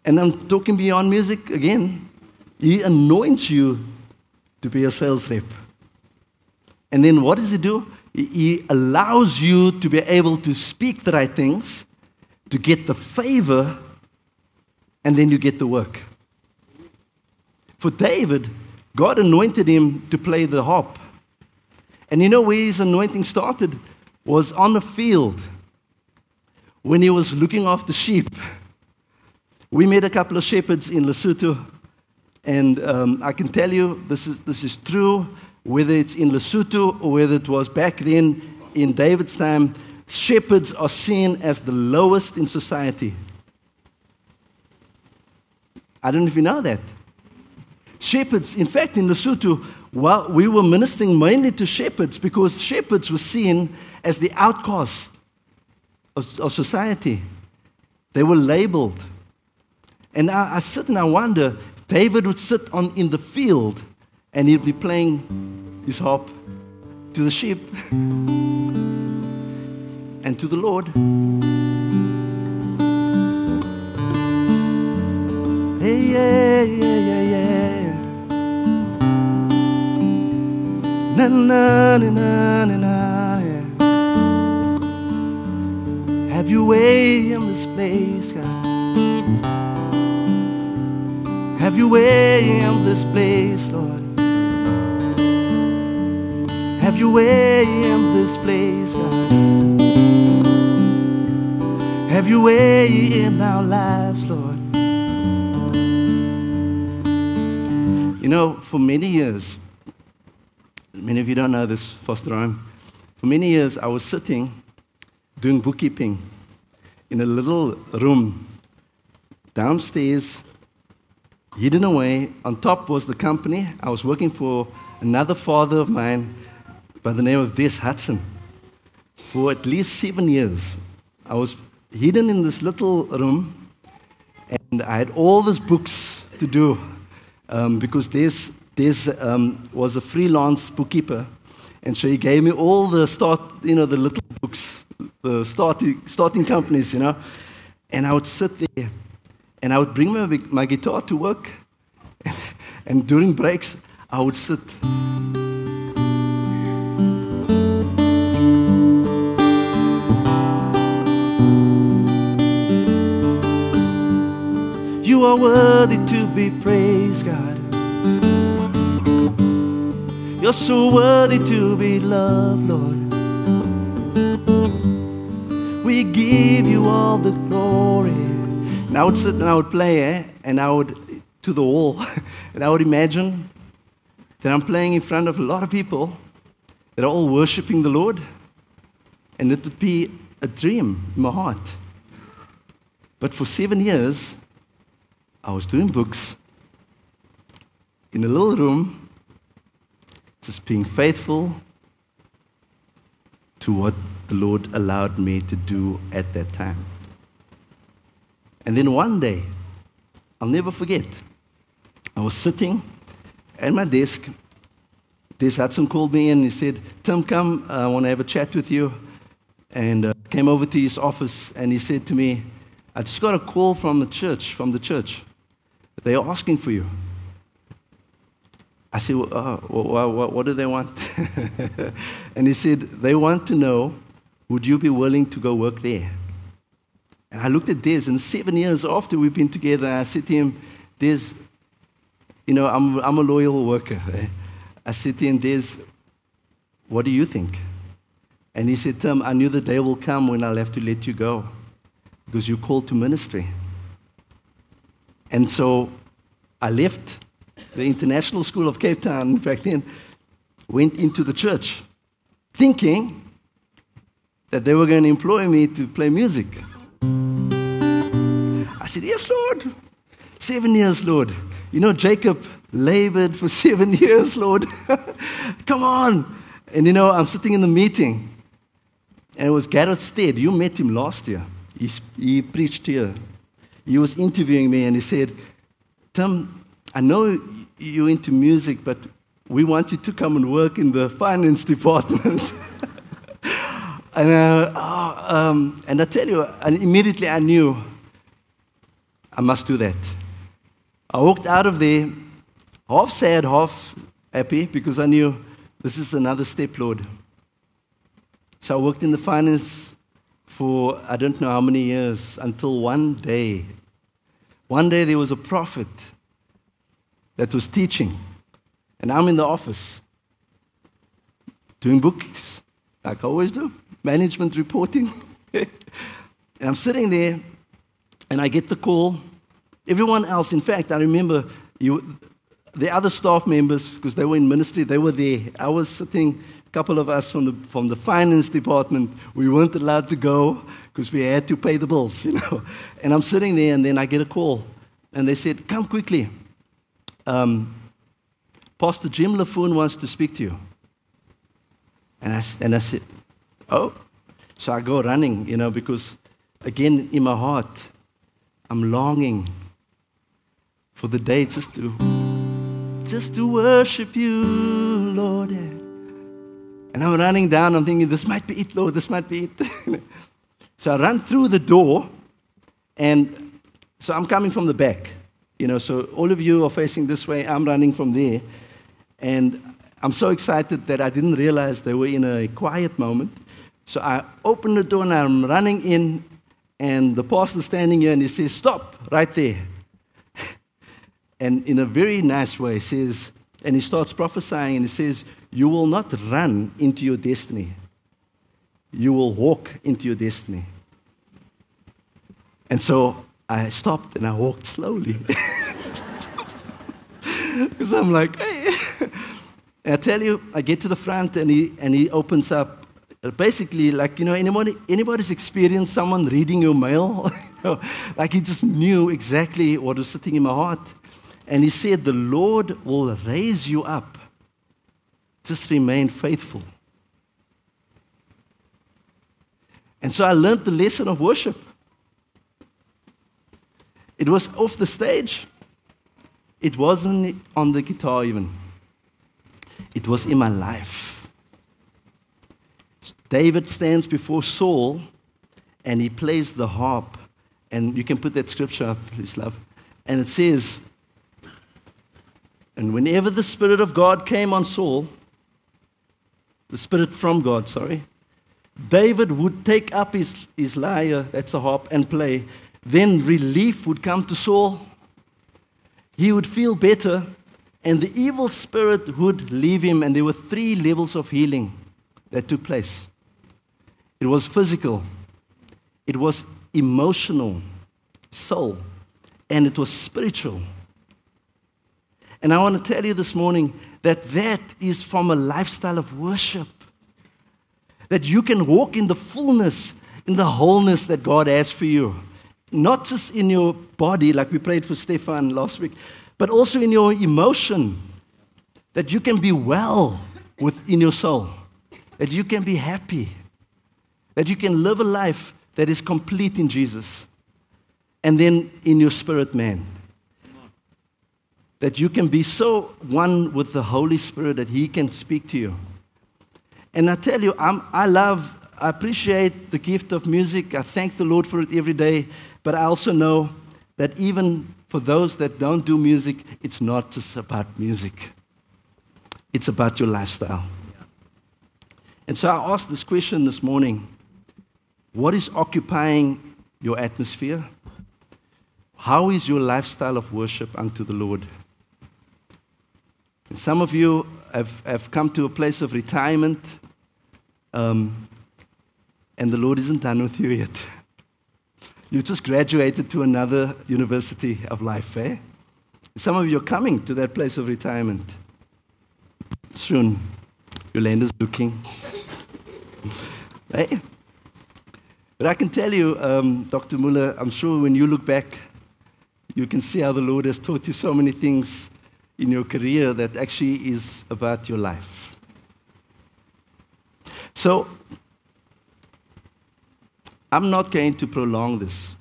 And I'm talking beyond music again. He anoints you to be a sales rep. And then what does he do? He allows you to be able to speak the right things, to get the favor, and then you get the work. For David, God anointed him to play the harp. And you know where his anointing started? Was on the field when he was looking after sheep. We met a couple of shepherds in Lesotho, and um, I can tell you this is, this is true, whether it's in Lesotho or whether it was back then in David's time, shepherds are seen as the lowest in society. I don't know if you know that. Shepherds, in fact, in Lesotho, well, we were ministering mainly to shepherds because shepherds were seen as the outcast of, of society. They were labeled. And I, I sit and I wonder, David would sit on in the field and he'd be playing his harp to the sheep *laughs* and to the Lord. Hey, yeah, yeah, yeah, yeah. Na na na na na na. Yeah. Have your way in this place, God. Have your way in this place, Lord. Have your way in this place, God. Have your way in our lives, Lord. You know, for many years, many of you don't know this, Pastor Ron. For many years, I was sitting doing bookkeeping in a little room downstairs, hidden away. On top was the company. I was working for another father of mine by the name of Des Hudson. For at least seven years, I was hidden in this little room, and I had all these books to do um, because Des, Des um, was a freelance bookkeeper. And so he gave me all the start, you know, the little books, the starting, starting companies, you know. And I would sit there and I would bring my, my guitar to work. *laughs* and during breaks, I would sit. You are worthy to be praised, God. You're so worthy to be loved, Lord. We give you all the glory. And I would sit and I would play, eh? And I would to the wall. *laughs* and I would imagine that I'm playing in front of a lot of people that are all worshiping the Lord. And it would be a dream in my heart. But for seven years, I was doing books in a little room just being faithful to what the Lord allowed me to do at that time. And then one day, I'll never forget, I was sitting at my desk. Des Hudson called me in. and He said, Tim, come, I want to have a chat with you. And uh, came over to his office and he said to me, I just got a call from the church, from the church. They are asking for you. I said, well, uh, what, what do they want? *laughs* and he said, they want to know, would you be willing to go work there? And I looked at Des, and seven years after we've been together, I said to him, Des, you know, I'm, I'm a loyal worker. Eh? I said to him, Des, what do you think? And he said, Tim, I knew the day will come when I'll have to let you go because you're called to ministry. And so I left the International School of Cape Town back then, went into the church thinking that they were going to employ me to play music. I said, Yes, Lord. Seven years, Lord. You know, Jacob labored for *laughs* seven years, Lord. *laughs* Come on. And you know, I'm sitting in the meeting, and it was Gareth Stead. You met him last year. He, he preached here. He was interviewing me, and he said, Tim, I know you're into music, but we want you to come and work in the finance *laughs* department. and, oh, um, and I tell you, and immediately I knew I must do that. I walked out of there half sad, half happy, because I knew this is another step, Lord. So I worked in the finance for I don't know how many years until one day, one day there was a prophet that was teaching. And I'm in the office doing books, like I always do, management reporting. *laughs* and I'm sitting there, and I get the call. Everyone else, in fact, I remember you, the other staff members, because they were in ministry, they were there. I was sitting, couple of us from the, from the finance department, we weren't allowed to go because we had to pay the bills, *laughs* you know. And I'm sitting there, and then I get a call, and they said, Come quickly um, Pastor Jim Laffoon wants to speak to you. And I, and I said, Oh. So I go running, you know, because again, in my heart, I'm longing for the day just to just to worship you, Lord. And I'm running down, I'm thinking, this might be it, Lord, this might be it. *laughs* so I run through the door, and so I'm coming from the back. You know, so all of you are facing this way, I'm running from there. And I'm so excited that I didn't realize they were in a quiet moment. So I open the door and I'm running in, and the pastor's standing here and he says, Stop right there. *laughs* and in a very nice way, he says, and he starts prophesying and he says, You will not run into your destiny, you will walk into your destiny. And so I stopped and I walked slowly. *laughs* Because I'm like, hey. And I tell you, I get to the front and he, and he opens up. Basically, like, you know, anybody, anybody's experienced someone reading your mail? *laughs* like he just knew exactly what was sitting in my heart. And he said, The Lord will raise you up. Just remain faithful. And so I learned the lesson of worship. It was off the stage, it wasn't on the guitar even, it was in my life. David stands before Saul and he plays the harp. And you can put that scripture up, please, love. And it says, and whenever the Spirit of God came on Saul, the Spirit from God, sorry, David would take up his, his lyre, that's a harp, and play. Then relief would come to Saul. He would feel better, and the evil spirit would leave him. And there were three levels of healing that took place it was physical, it was emotional, soul, and it was spiritual. And I want to tell you this morning that that is from a lifestyle of worship. That you can walk in the fullness, in the wholeness that God has for you. Not just in your body, like we prayed for Stefan last week, but also in your emotion. That you can be well within your soul. That you can be happy. That you can live a life that is complete in Jesus. And then in your spirit, man that you can be so one with the Holy Spirit that He can speak to you. And I tell you, I'm, I love, I appreciate the gift of music. I thank the Lord for it every day. But I also know that even for those that don't do music, it's not just about music, it's about your lifestyle. And so I asked this question this morning What is occupying your atmosphere? How is your lifestyle of worship unto the Lord? Some of you have, have come to a place of retirement, um, and the Lord isn't done with you yet. *laughs* You just graduated to another university of life, eh? Some of you are coming to that place of retirement. Soon, your land is looking. hey? *laughs* But I can tell you, um, Dr. Muller, I'm sure when you look back, you can see how the Lord has taught you so many things in your career that actually is about your life. So, I'm not going to prolong this.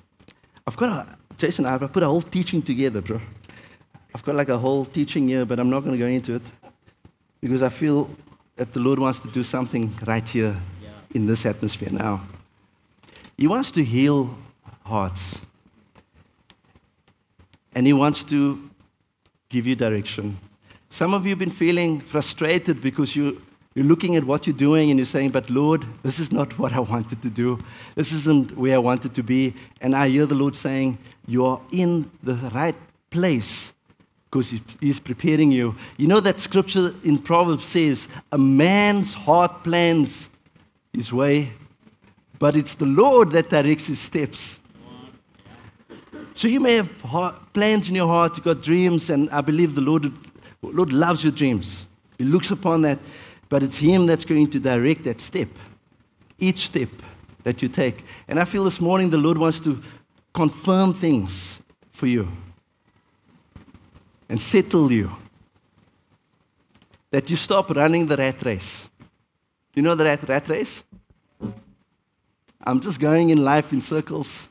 I've got a, Jason, I've put a whole teaching together, bro. I've got like a whole teaching here, but I'm not going to go into it because I feel that the Lord wants to do something right here yeah. in this atmosphere now. He wants to heal hearts. And He wants to give you direction. Some of you have been feeling frustrated because you, you're looking at what you're doing and you're saying, But Lord, this is not what I wanted to do. This isn't where I wanted to be. And I hear the Lord saying, You are in the right place because He's preparing you. You know that scripture in Proverbs says, A man's heart plans his way, but it's the Lord that directs his steps. So you may have plans in your heart, you've got dreams, and I believe the Lord, Lord loves your dreams. He looks upon that, but it's Him that's going to direct that step, each step that you take. And I feel this morning the Lord wants to confirm things for you and settle you. That you stop running the rat race. You know the rat, rat race? I'm just going in life in circles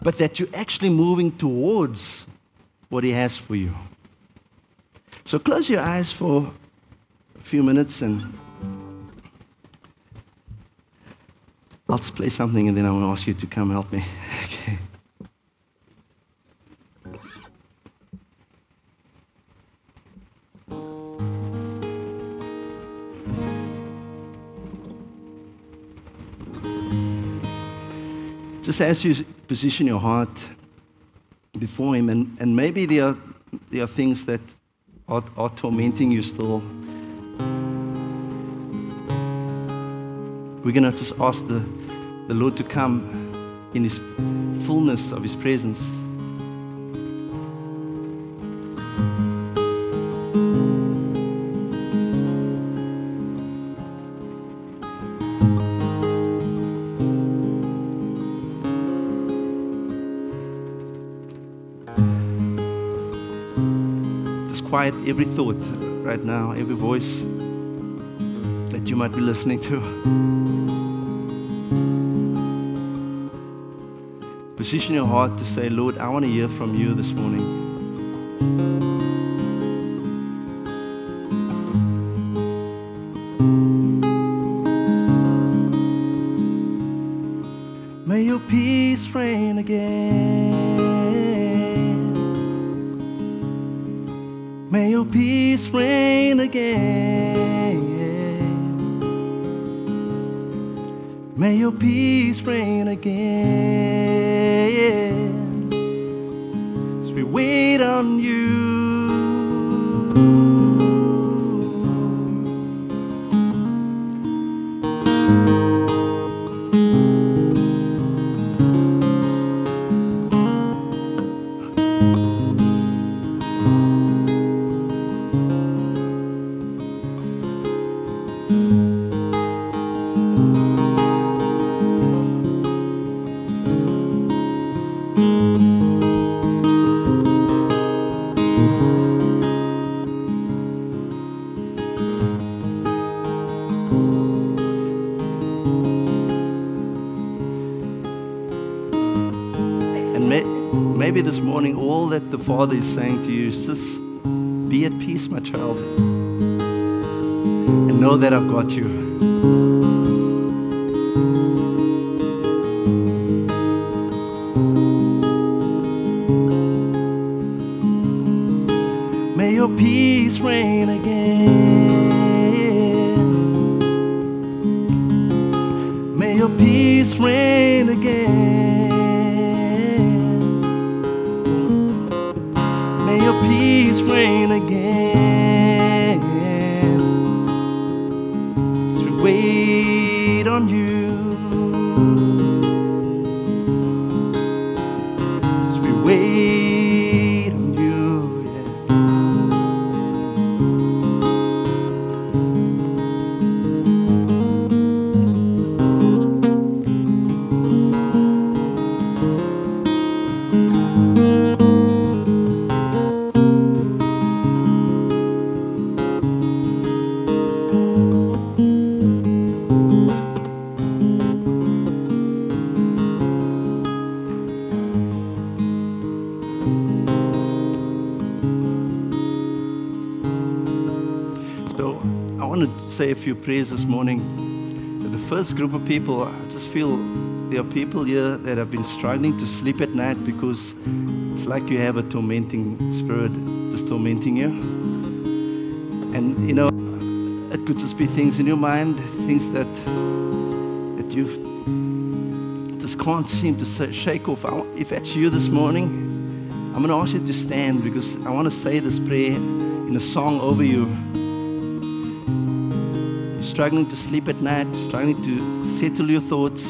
but that you're actually moving towards what He has for you. So close your eyes for a few minutes and I'll just play something and then I want to ask you to come help me. *laughs* okay. Just as you position your heart before Him. And, and maybe there are, there are things that are, are tormenting you still, we're going to just ask the, the Lord to come in His fullness of His presence. Every thought right now, every voice that you might be listening to. Position your heart to say, Lord, I want to hear from you this morning. That the Father is saying to you is just be at peace, my child. And know that I've got you. Few prayers this morning. The first group of people, I just feel there are people here that have been struggling to sleep at night because it's like you have a tormenting spirit just tormenting you. And you know, it could just be things in your mind, things that that you just can't seem to shake off. If that's you this morning, I'm going to ask you to stand because I want to say this prayer in a song over you struggling to sleep at night, struggling to settle your thoughts.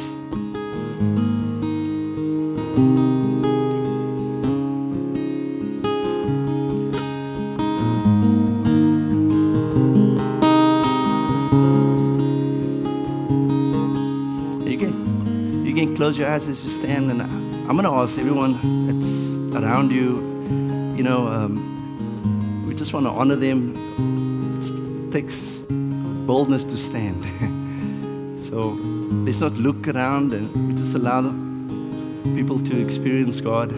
You can, you can close your eyes as you stand, and I'm going to ask everyone that's around you, you know, um, we just want to honor them. It takes boldness to stand. *laughs* so let's not look around and we just allow people to experience God.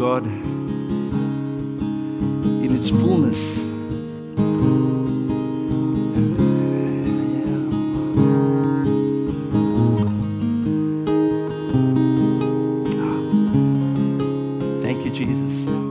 God in its fullness. Thank you, Jesus.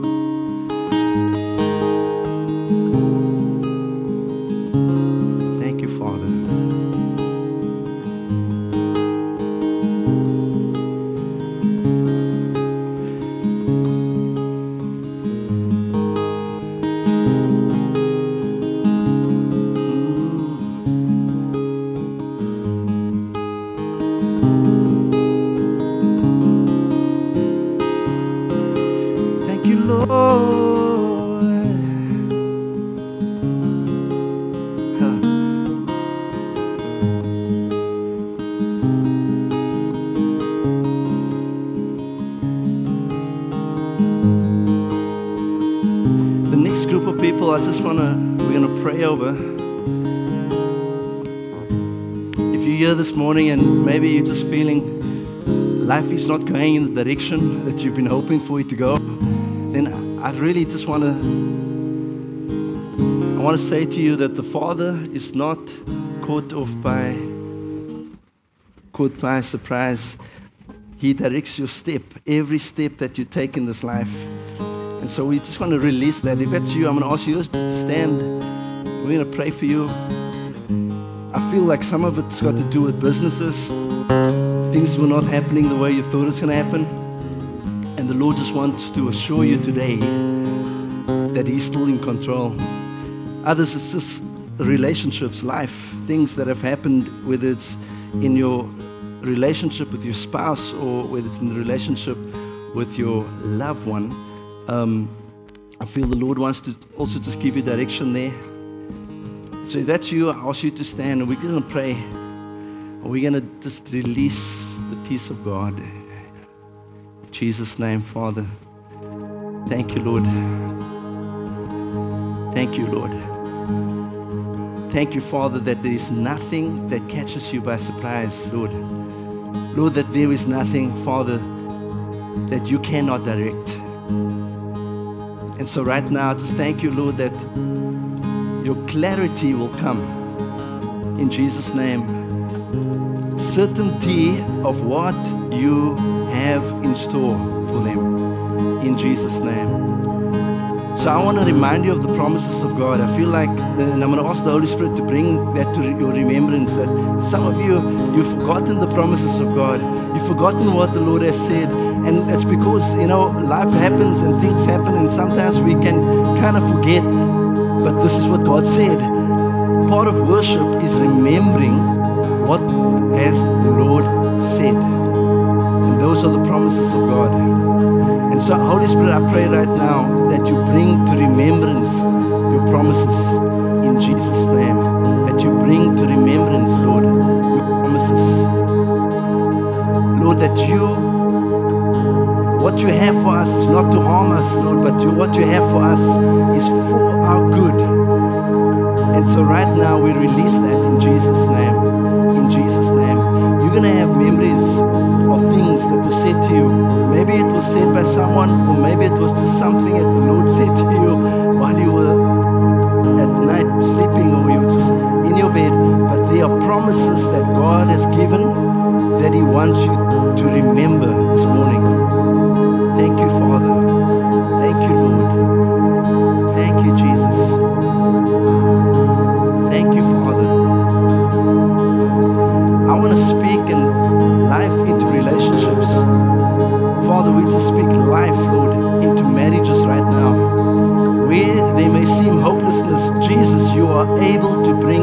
Maybe you're just feeling life is not going in the direction that you've been hoping for it to go, then I really just want to I want to say to you that the Father is not caught off by caught by surprise. He directs your step, every step that you take in this life. And so we just want to release that. If that's you, I'm going to ask you just to stand. We're going to pray for you. I feel like some of it's got to do with businesses. Things were not happening the way you thought it's going to happen. And the Lord just wants to assure you today that He's still in control. Others, it's just relationships, life, things that have happened, whether it's in your relationship with your spouse or whether it's in the relationship with your loved one. Um, I feel the Lord wants to also just give you direction there. So if that's you, I ask you to stand and we're going to pray. We're going to just release the peace of God. In Jesus' name, Father. Thank you, Lord. Thank you, Lord. Thank you, Father, that there is nothing that catches you by surprise, Lord. Lord, that there is nothing, Father, that you cannot direct. And so, right now, just thank you, Lord, that your clarity will come in Jesus' name. Certainty of what you have in store for them in Jesus' name. So I want to remind you of the promises of God. I feel like, uh, and I'm going to ask the Holy Spirit to bring that to your remembrance that some of you, you've forgotten the promises of God. You've forgotten what the Lord has said. And it's because, you know, life happens and things happen, and sometimes we can kind of forget. But this is what God said. Part of worship is remembering what has the Lord said. And those are the promises of God. And so, Holy Spirit, I pray right now that you bring to remembrance your promises in Jesus' name. That you bring to remembrance, Lord, your promises. Lord, that you, what you have for us is not to harm us, Lord, but you, what you have for us is for our good. And so, right now, we release that in Jesus' name. You're going to have memories of things that were said to you. Maybe it was said by someone, or maybe it was just something that the Lord *laughs* said to you while you were at night sleeping or you were just in your bed. But there are promises that God has given that He wants you to remember this morning. Relationships. Father, we just speak life, Lord, into marriages right now. Where they may seem hopelessness, Jesus, you are able to bring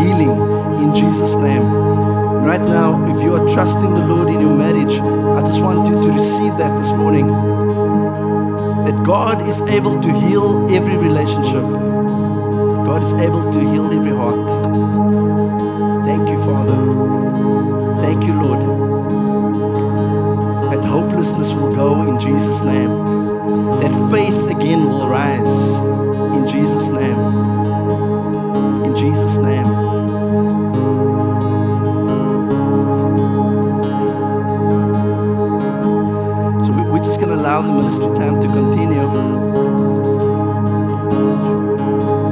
healing in Jesus' name. Right now, if you are trusting the Lord in your marriage, I just want you to receive that this morning. That God is able to heal every relationship. God is able to heal every heart. Thank you, Father. Thank you, Lord. Hopelessness will go in Jesus' name. That faith again will rise in Jesus' name. In Jesus' name. So we, we're just to allow the ministry time to continue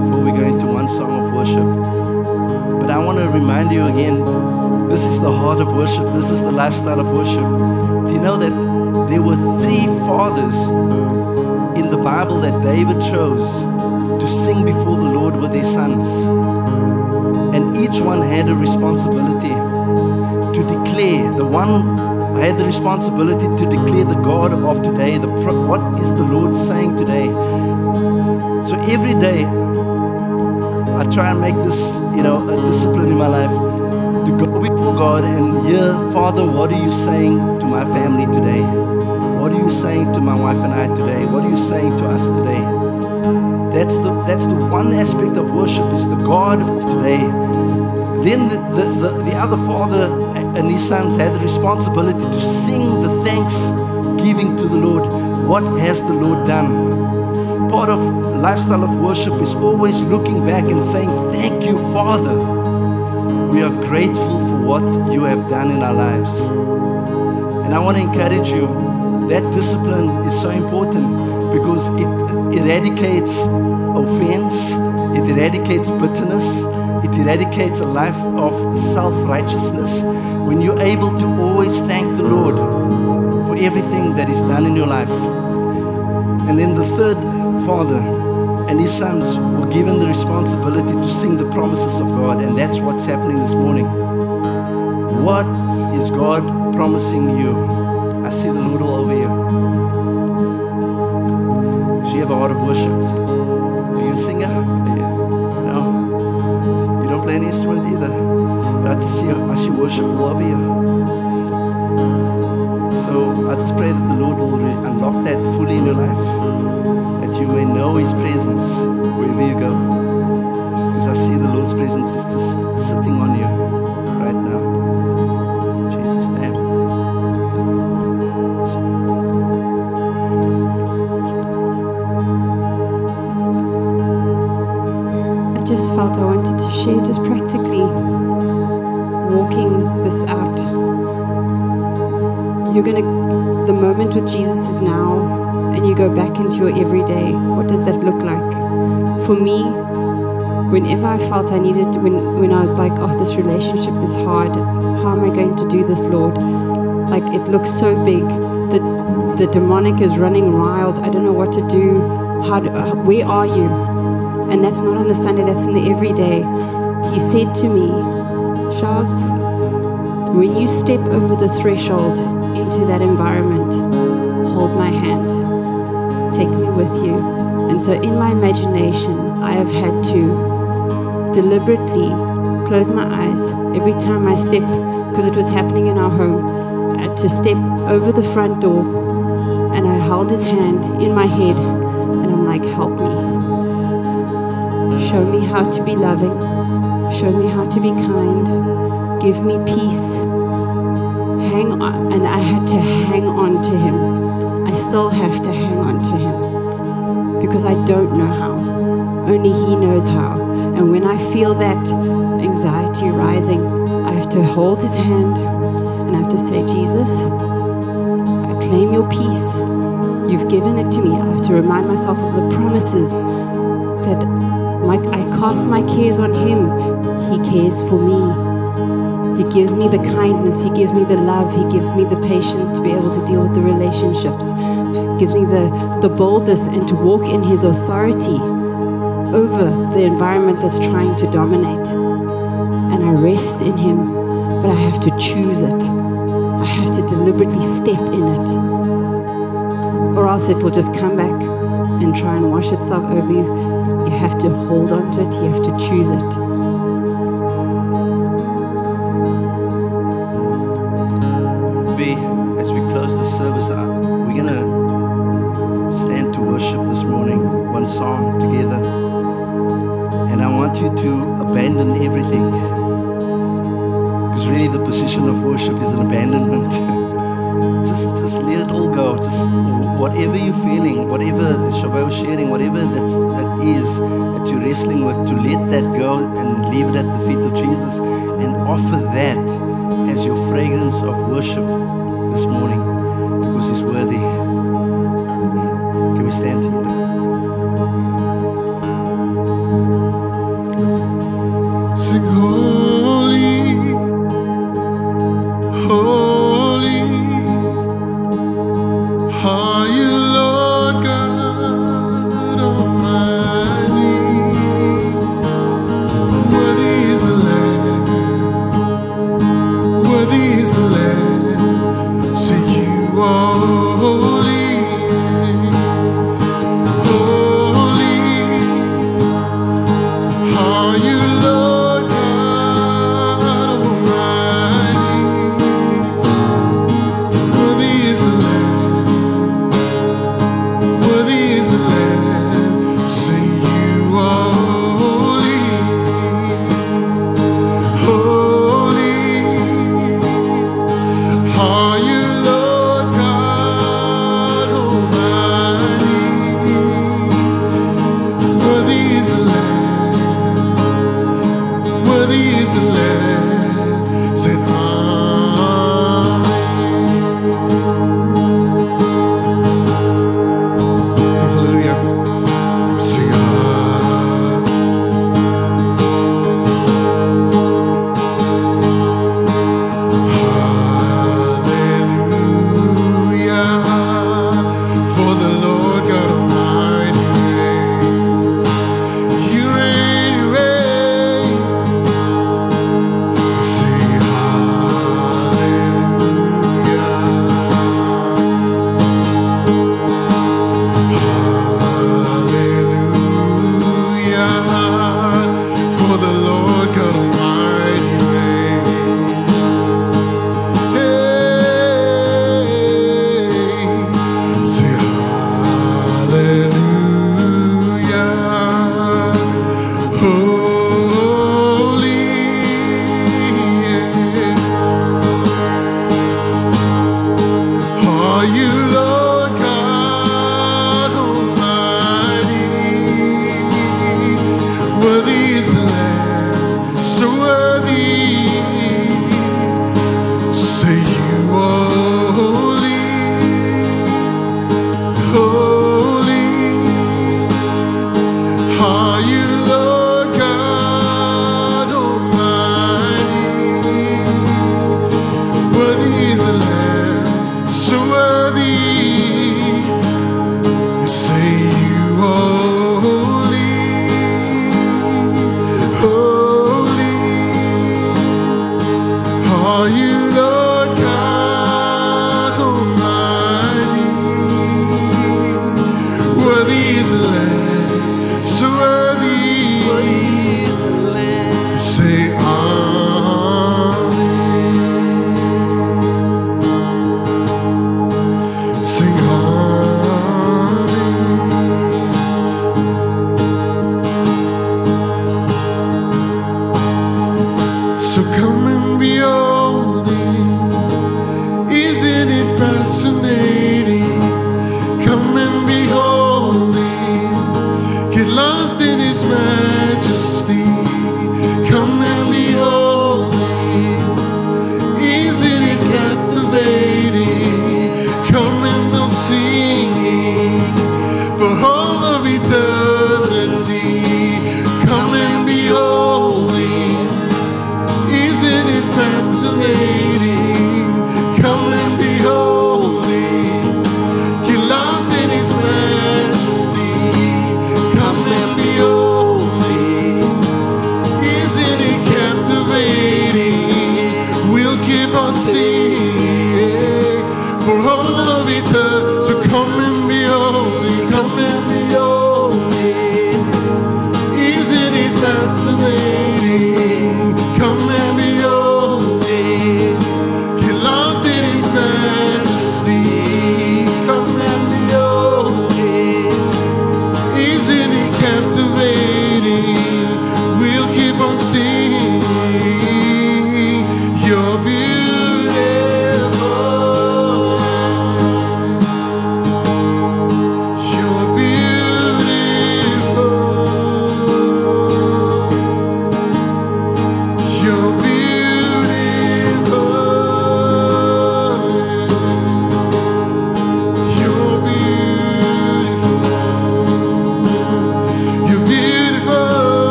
before we go into one song of worship. But I want to remind you again this is the heart of worship, this is the lifestyle of worship. Do you know that there were three fathers in the Bible that David chose to sing before the Lord with their sons? And each one had a responsibility to declare, the one had the responsibility to declare the God of today, the what is the Lord saying today. So every day I try and make this, you know, a discipline in my life to go God and hear, Father, what are you saying to my family today? What are you saying to my wife and I today? What are you saying to us today? That's the that's the one aspect of worship is the God of today. Then the, the, the, the other father and his sons had the responsibility to sing the thanksgiving to the Lord. What has the Lord done? Part of lifestyle of worship is always looking back and saying, Thank you, Father. We are grateful what you have done in our lives. And I want to encourage you that discipline is so important because it eradicates offense, it eradicates bitterness, it eradicates a life of self righteousness. When you're able to always thank the Lord for everything that is done in your life. And then the third father and his sons were given the responsibility to sing the promises of God, and that's what's happening this morning. What is God promising you? I see the Lord over you. Do you have a heart of worship? Are you a singer? You, no. You don't play an instrument either. But I just see, I see worship all over you. So I just pray that the Lord will unlock that fully in your life, that you may know His presence wherever you go. Because I see the Lord's presence is just sitting on you going to, the moment with Jesus is now, and you go back into your everyday. What does that look like? For me, whenever I felt I needed, when, when I was like, oh, this relationship is hard, how am I going to do this, Lord? Like, it looks so big. The, the demonic is running wild. I don't know what to do. How do, where are you? And that's not on the Sunday, that's in the everyday. He said to me, Shavs, when you step over the threshold into that environment, hold my hand. Take me with you. And so in my imagination, I have had to deliberately close my eyes every time I step, because it was happening in our home, had to step over the front door and I held his hand in my head and I'm like, help me. Show me how to be loving. Show me how to be kind. Give me peace and I had to hang on to him. I still have to hang on to him because I don't know how. Only he knows how. And when I feel that anxiety rising, I have to hold his hand and I have to say, Jesus, I claim your peace. You've given it to me. I have to remind myself of the promises that my, I cast my cares on him. He cares for me. He gives me the kindness, He gives me the love, He gives me the patience to be able to deal with the relationships, he gives me the, the boldness and to walk in His authority over the environment that's trying to dominate. And I rest in Him, but I have to choose it. I have to deliberately step in it. Or else it will just come back and try and wash itself over you. You have to hold on to it, you have to choose it. whatever that's, that is that you're wrestling with, to let that go and leave it at the feet of Jesus and offer that as your fragrance of worship.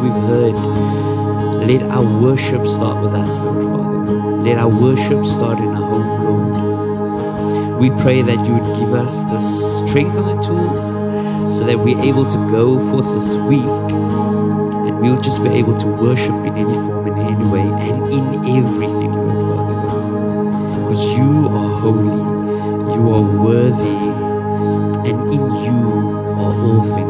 We've heard, let our worship start with us, Lord Father. Let our worship start in our home, Lord. We pray that you would give us the strength and the tools so that we're able to go forth this week and we'll just be able to worship in any form, in any way, and in everything, Lord Father. Because you are holy, you are worthy, and in you are all things,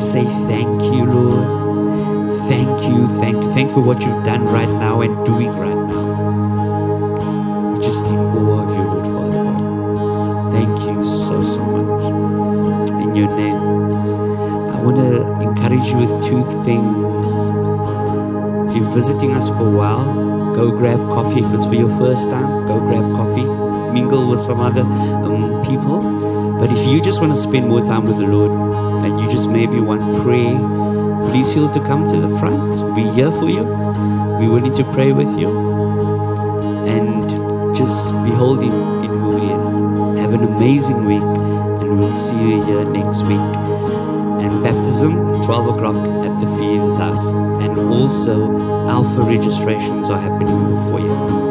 we say thank you, Lord. Thank you, thank you, thank for what you've done right now and doing right now. We're just in awe of you, Lord Father God. Thank you so, so much. In your name. I want to encourage you with two things. If you're visiting us for a while, go grab coffee. If it's for your first time, go grab coffee. Mingle with some other um, people. But if you just want to spend more time with the Lord and you just maybe want prayer, please feel to come to the front. We're here for you. We're willing to pray with you. And just behold Him in who He is. Have an amazing week, and we'll see you here next week. And baptism, 12 o'clock at the Feeder's house. And also, alpha registrations are happening before you.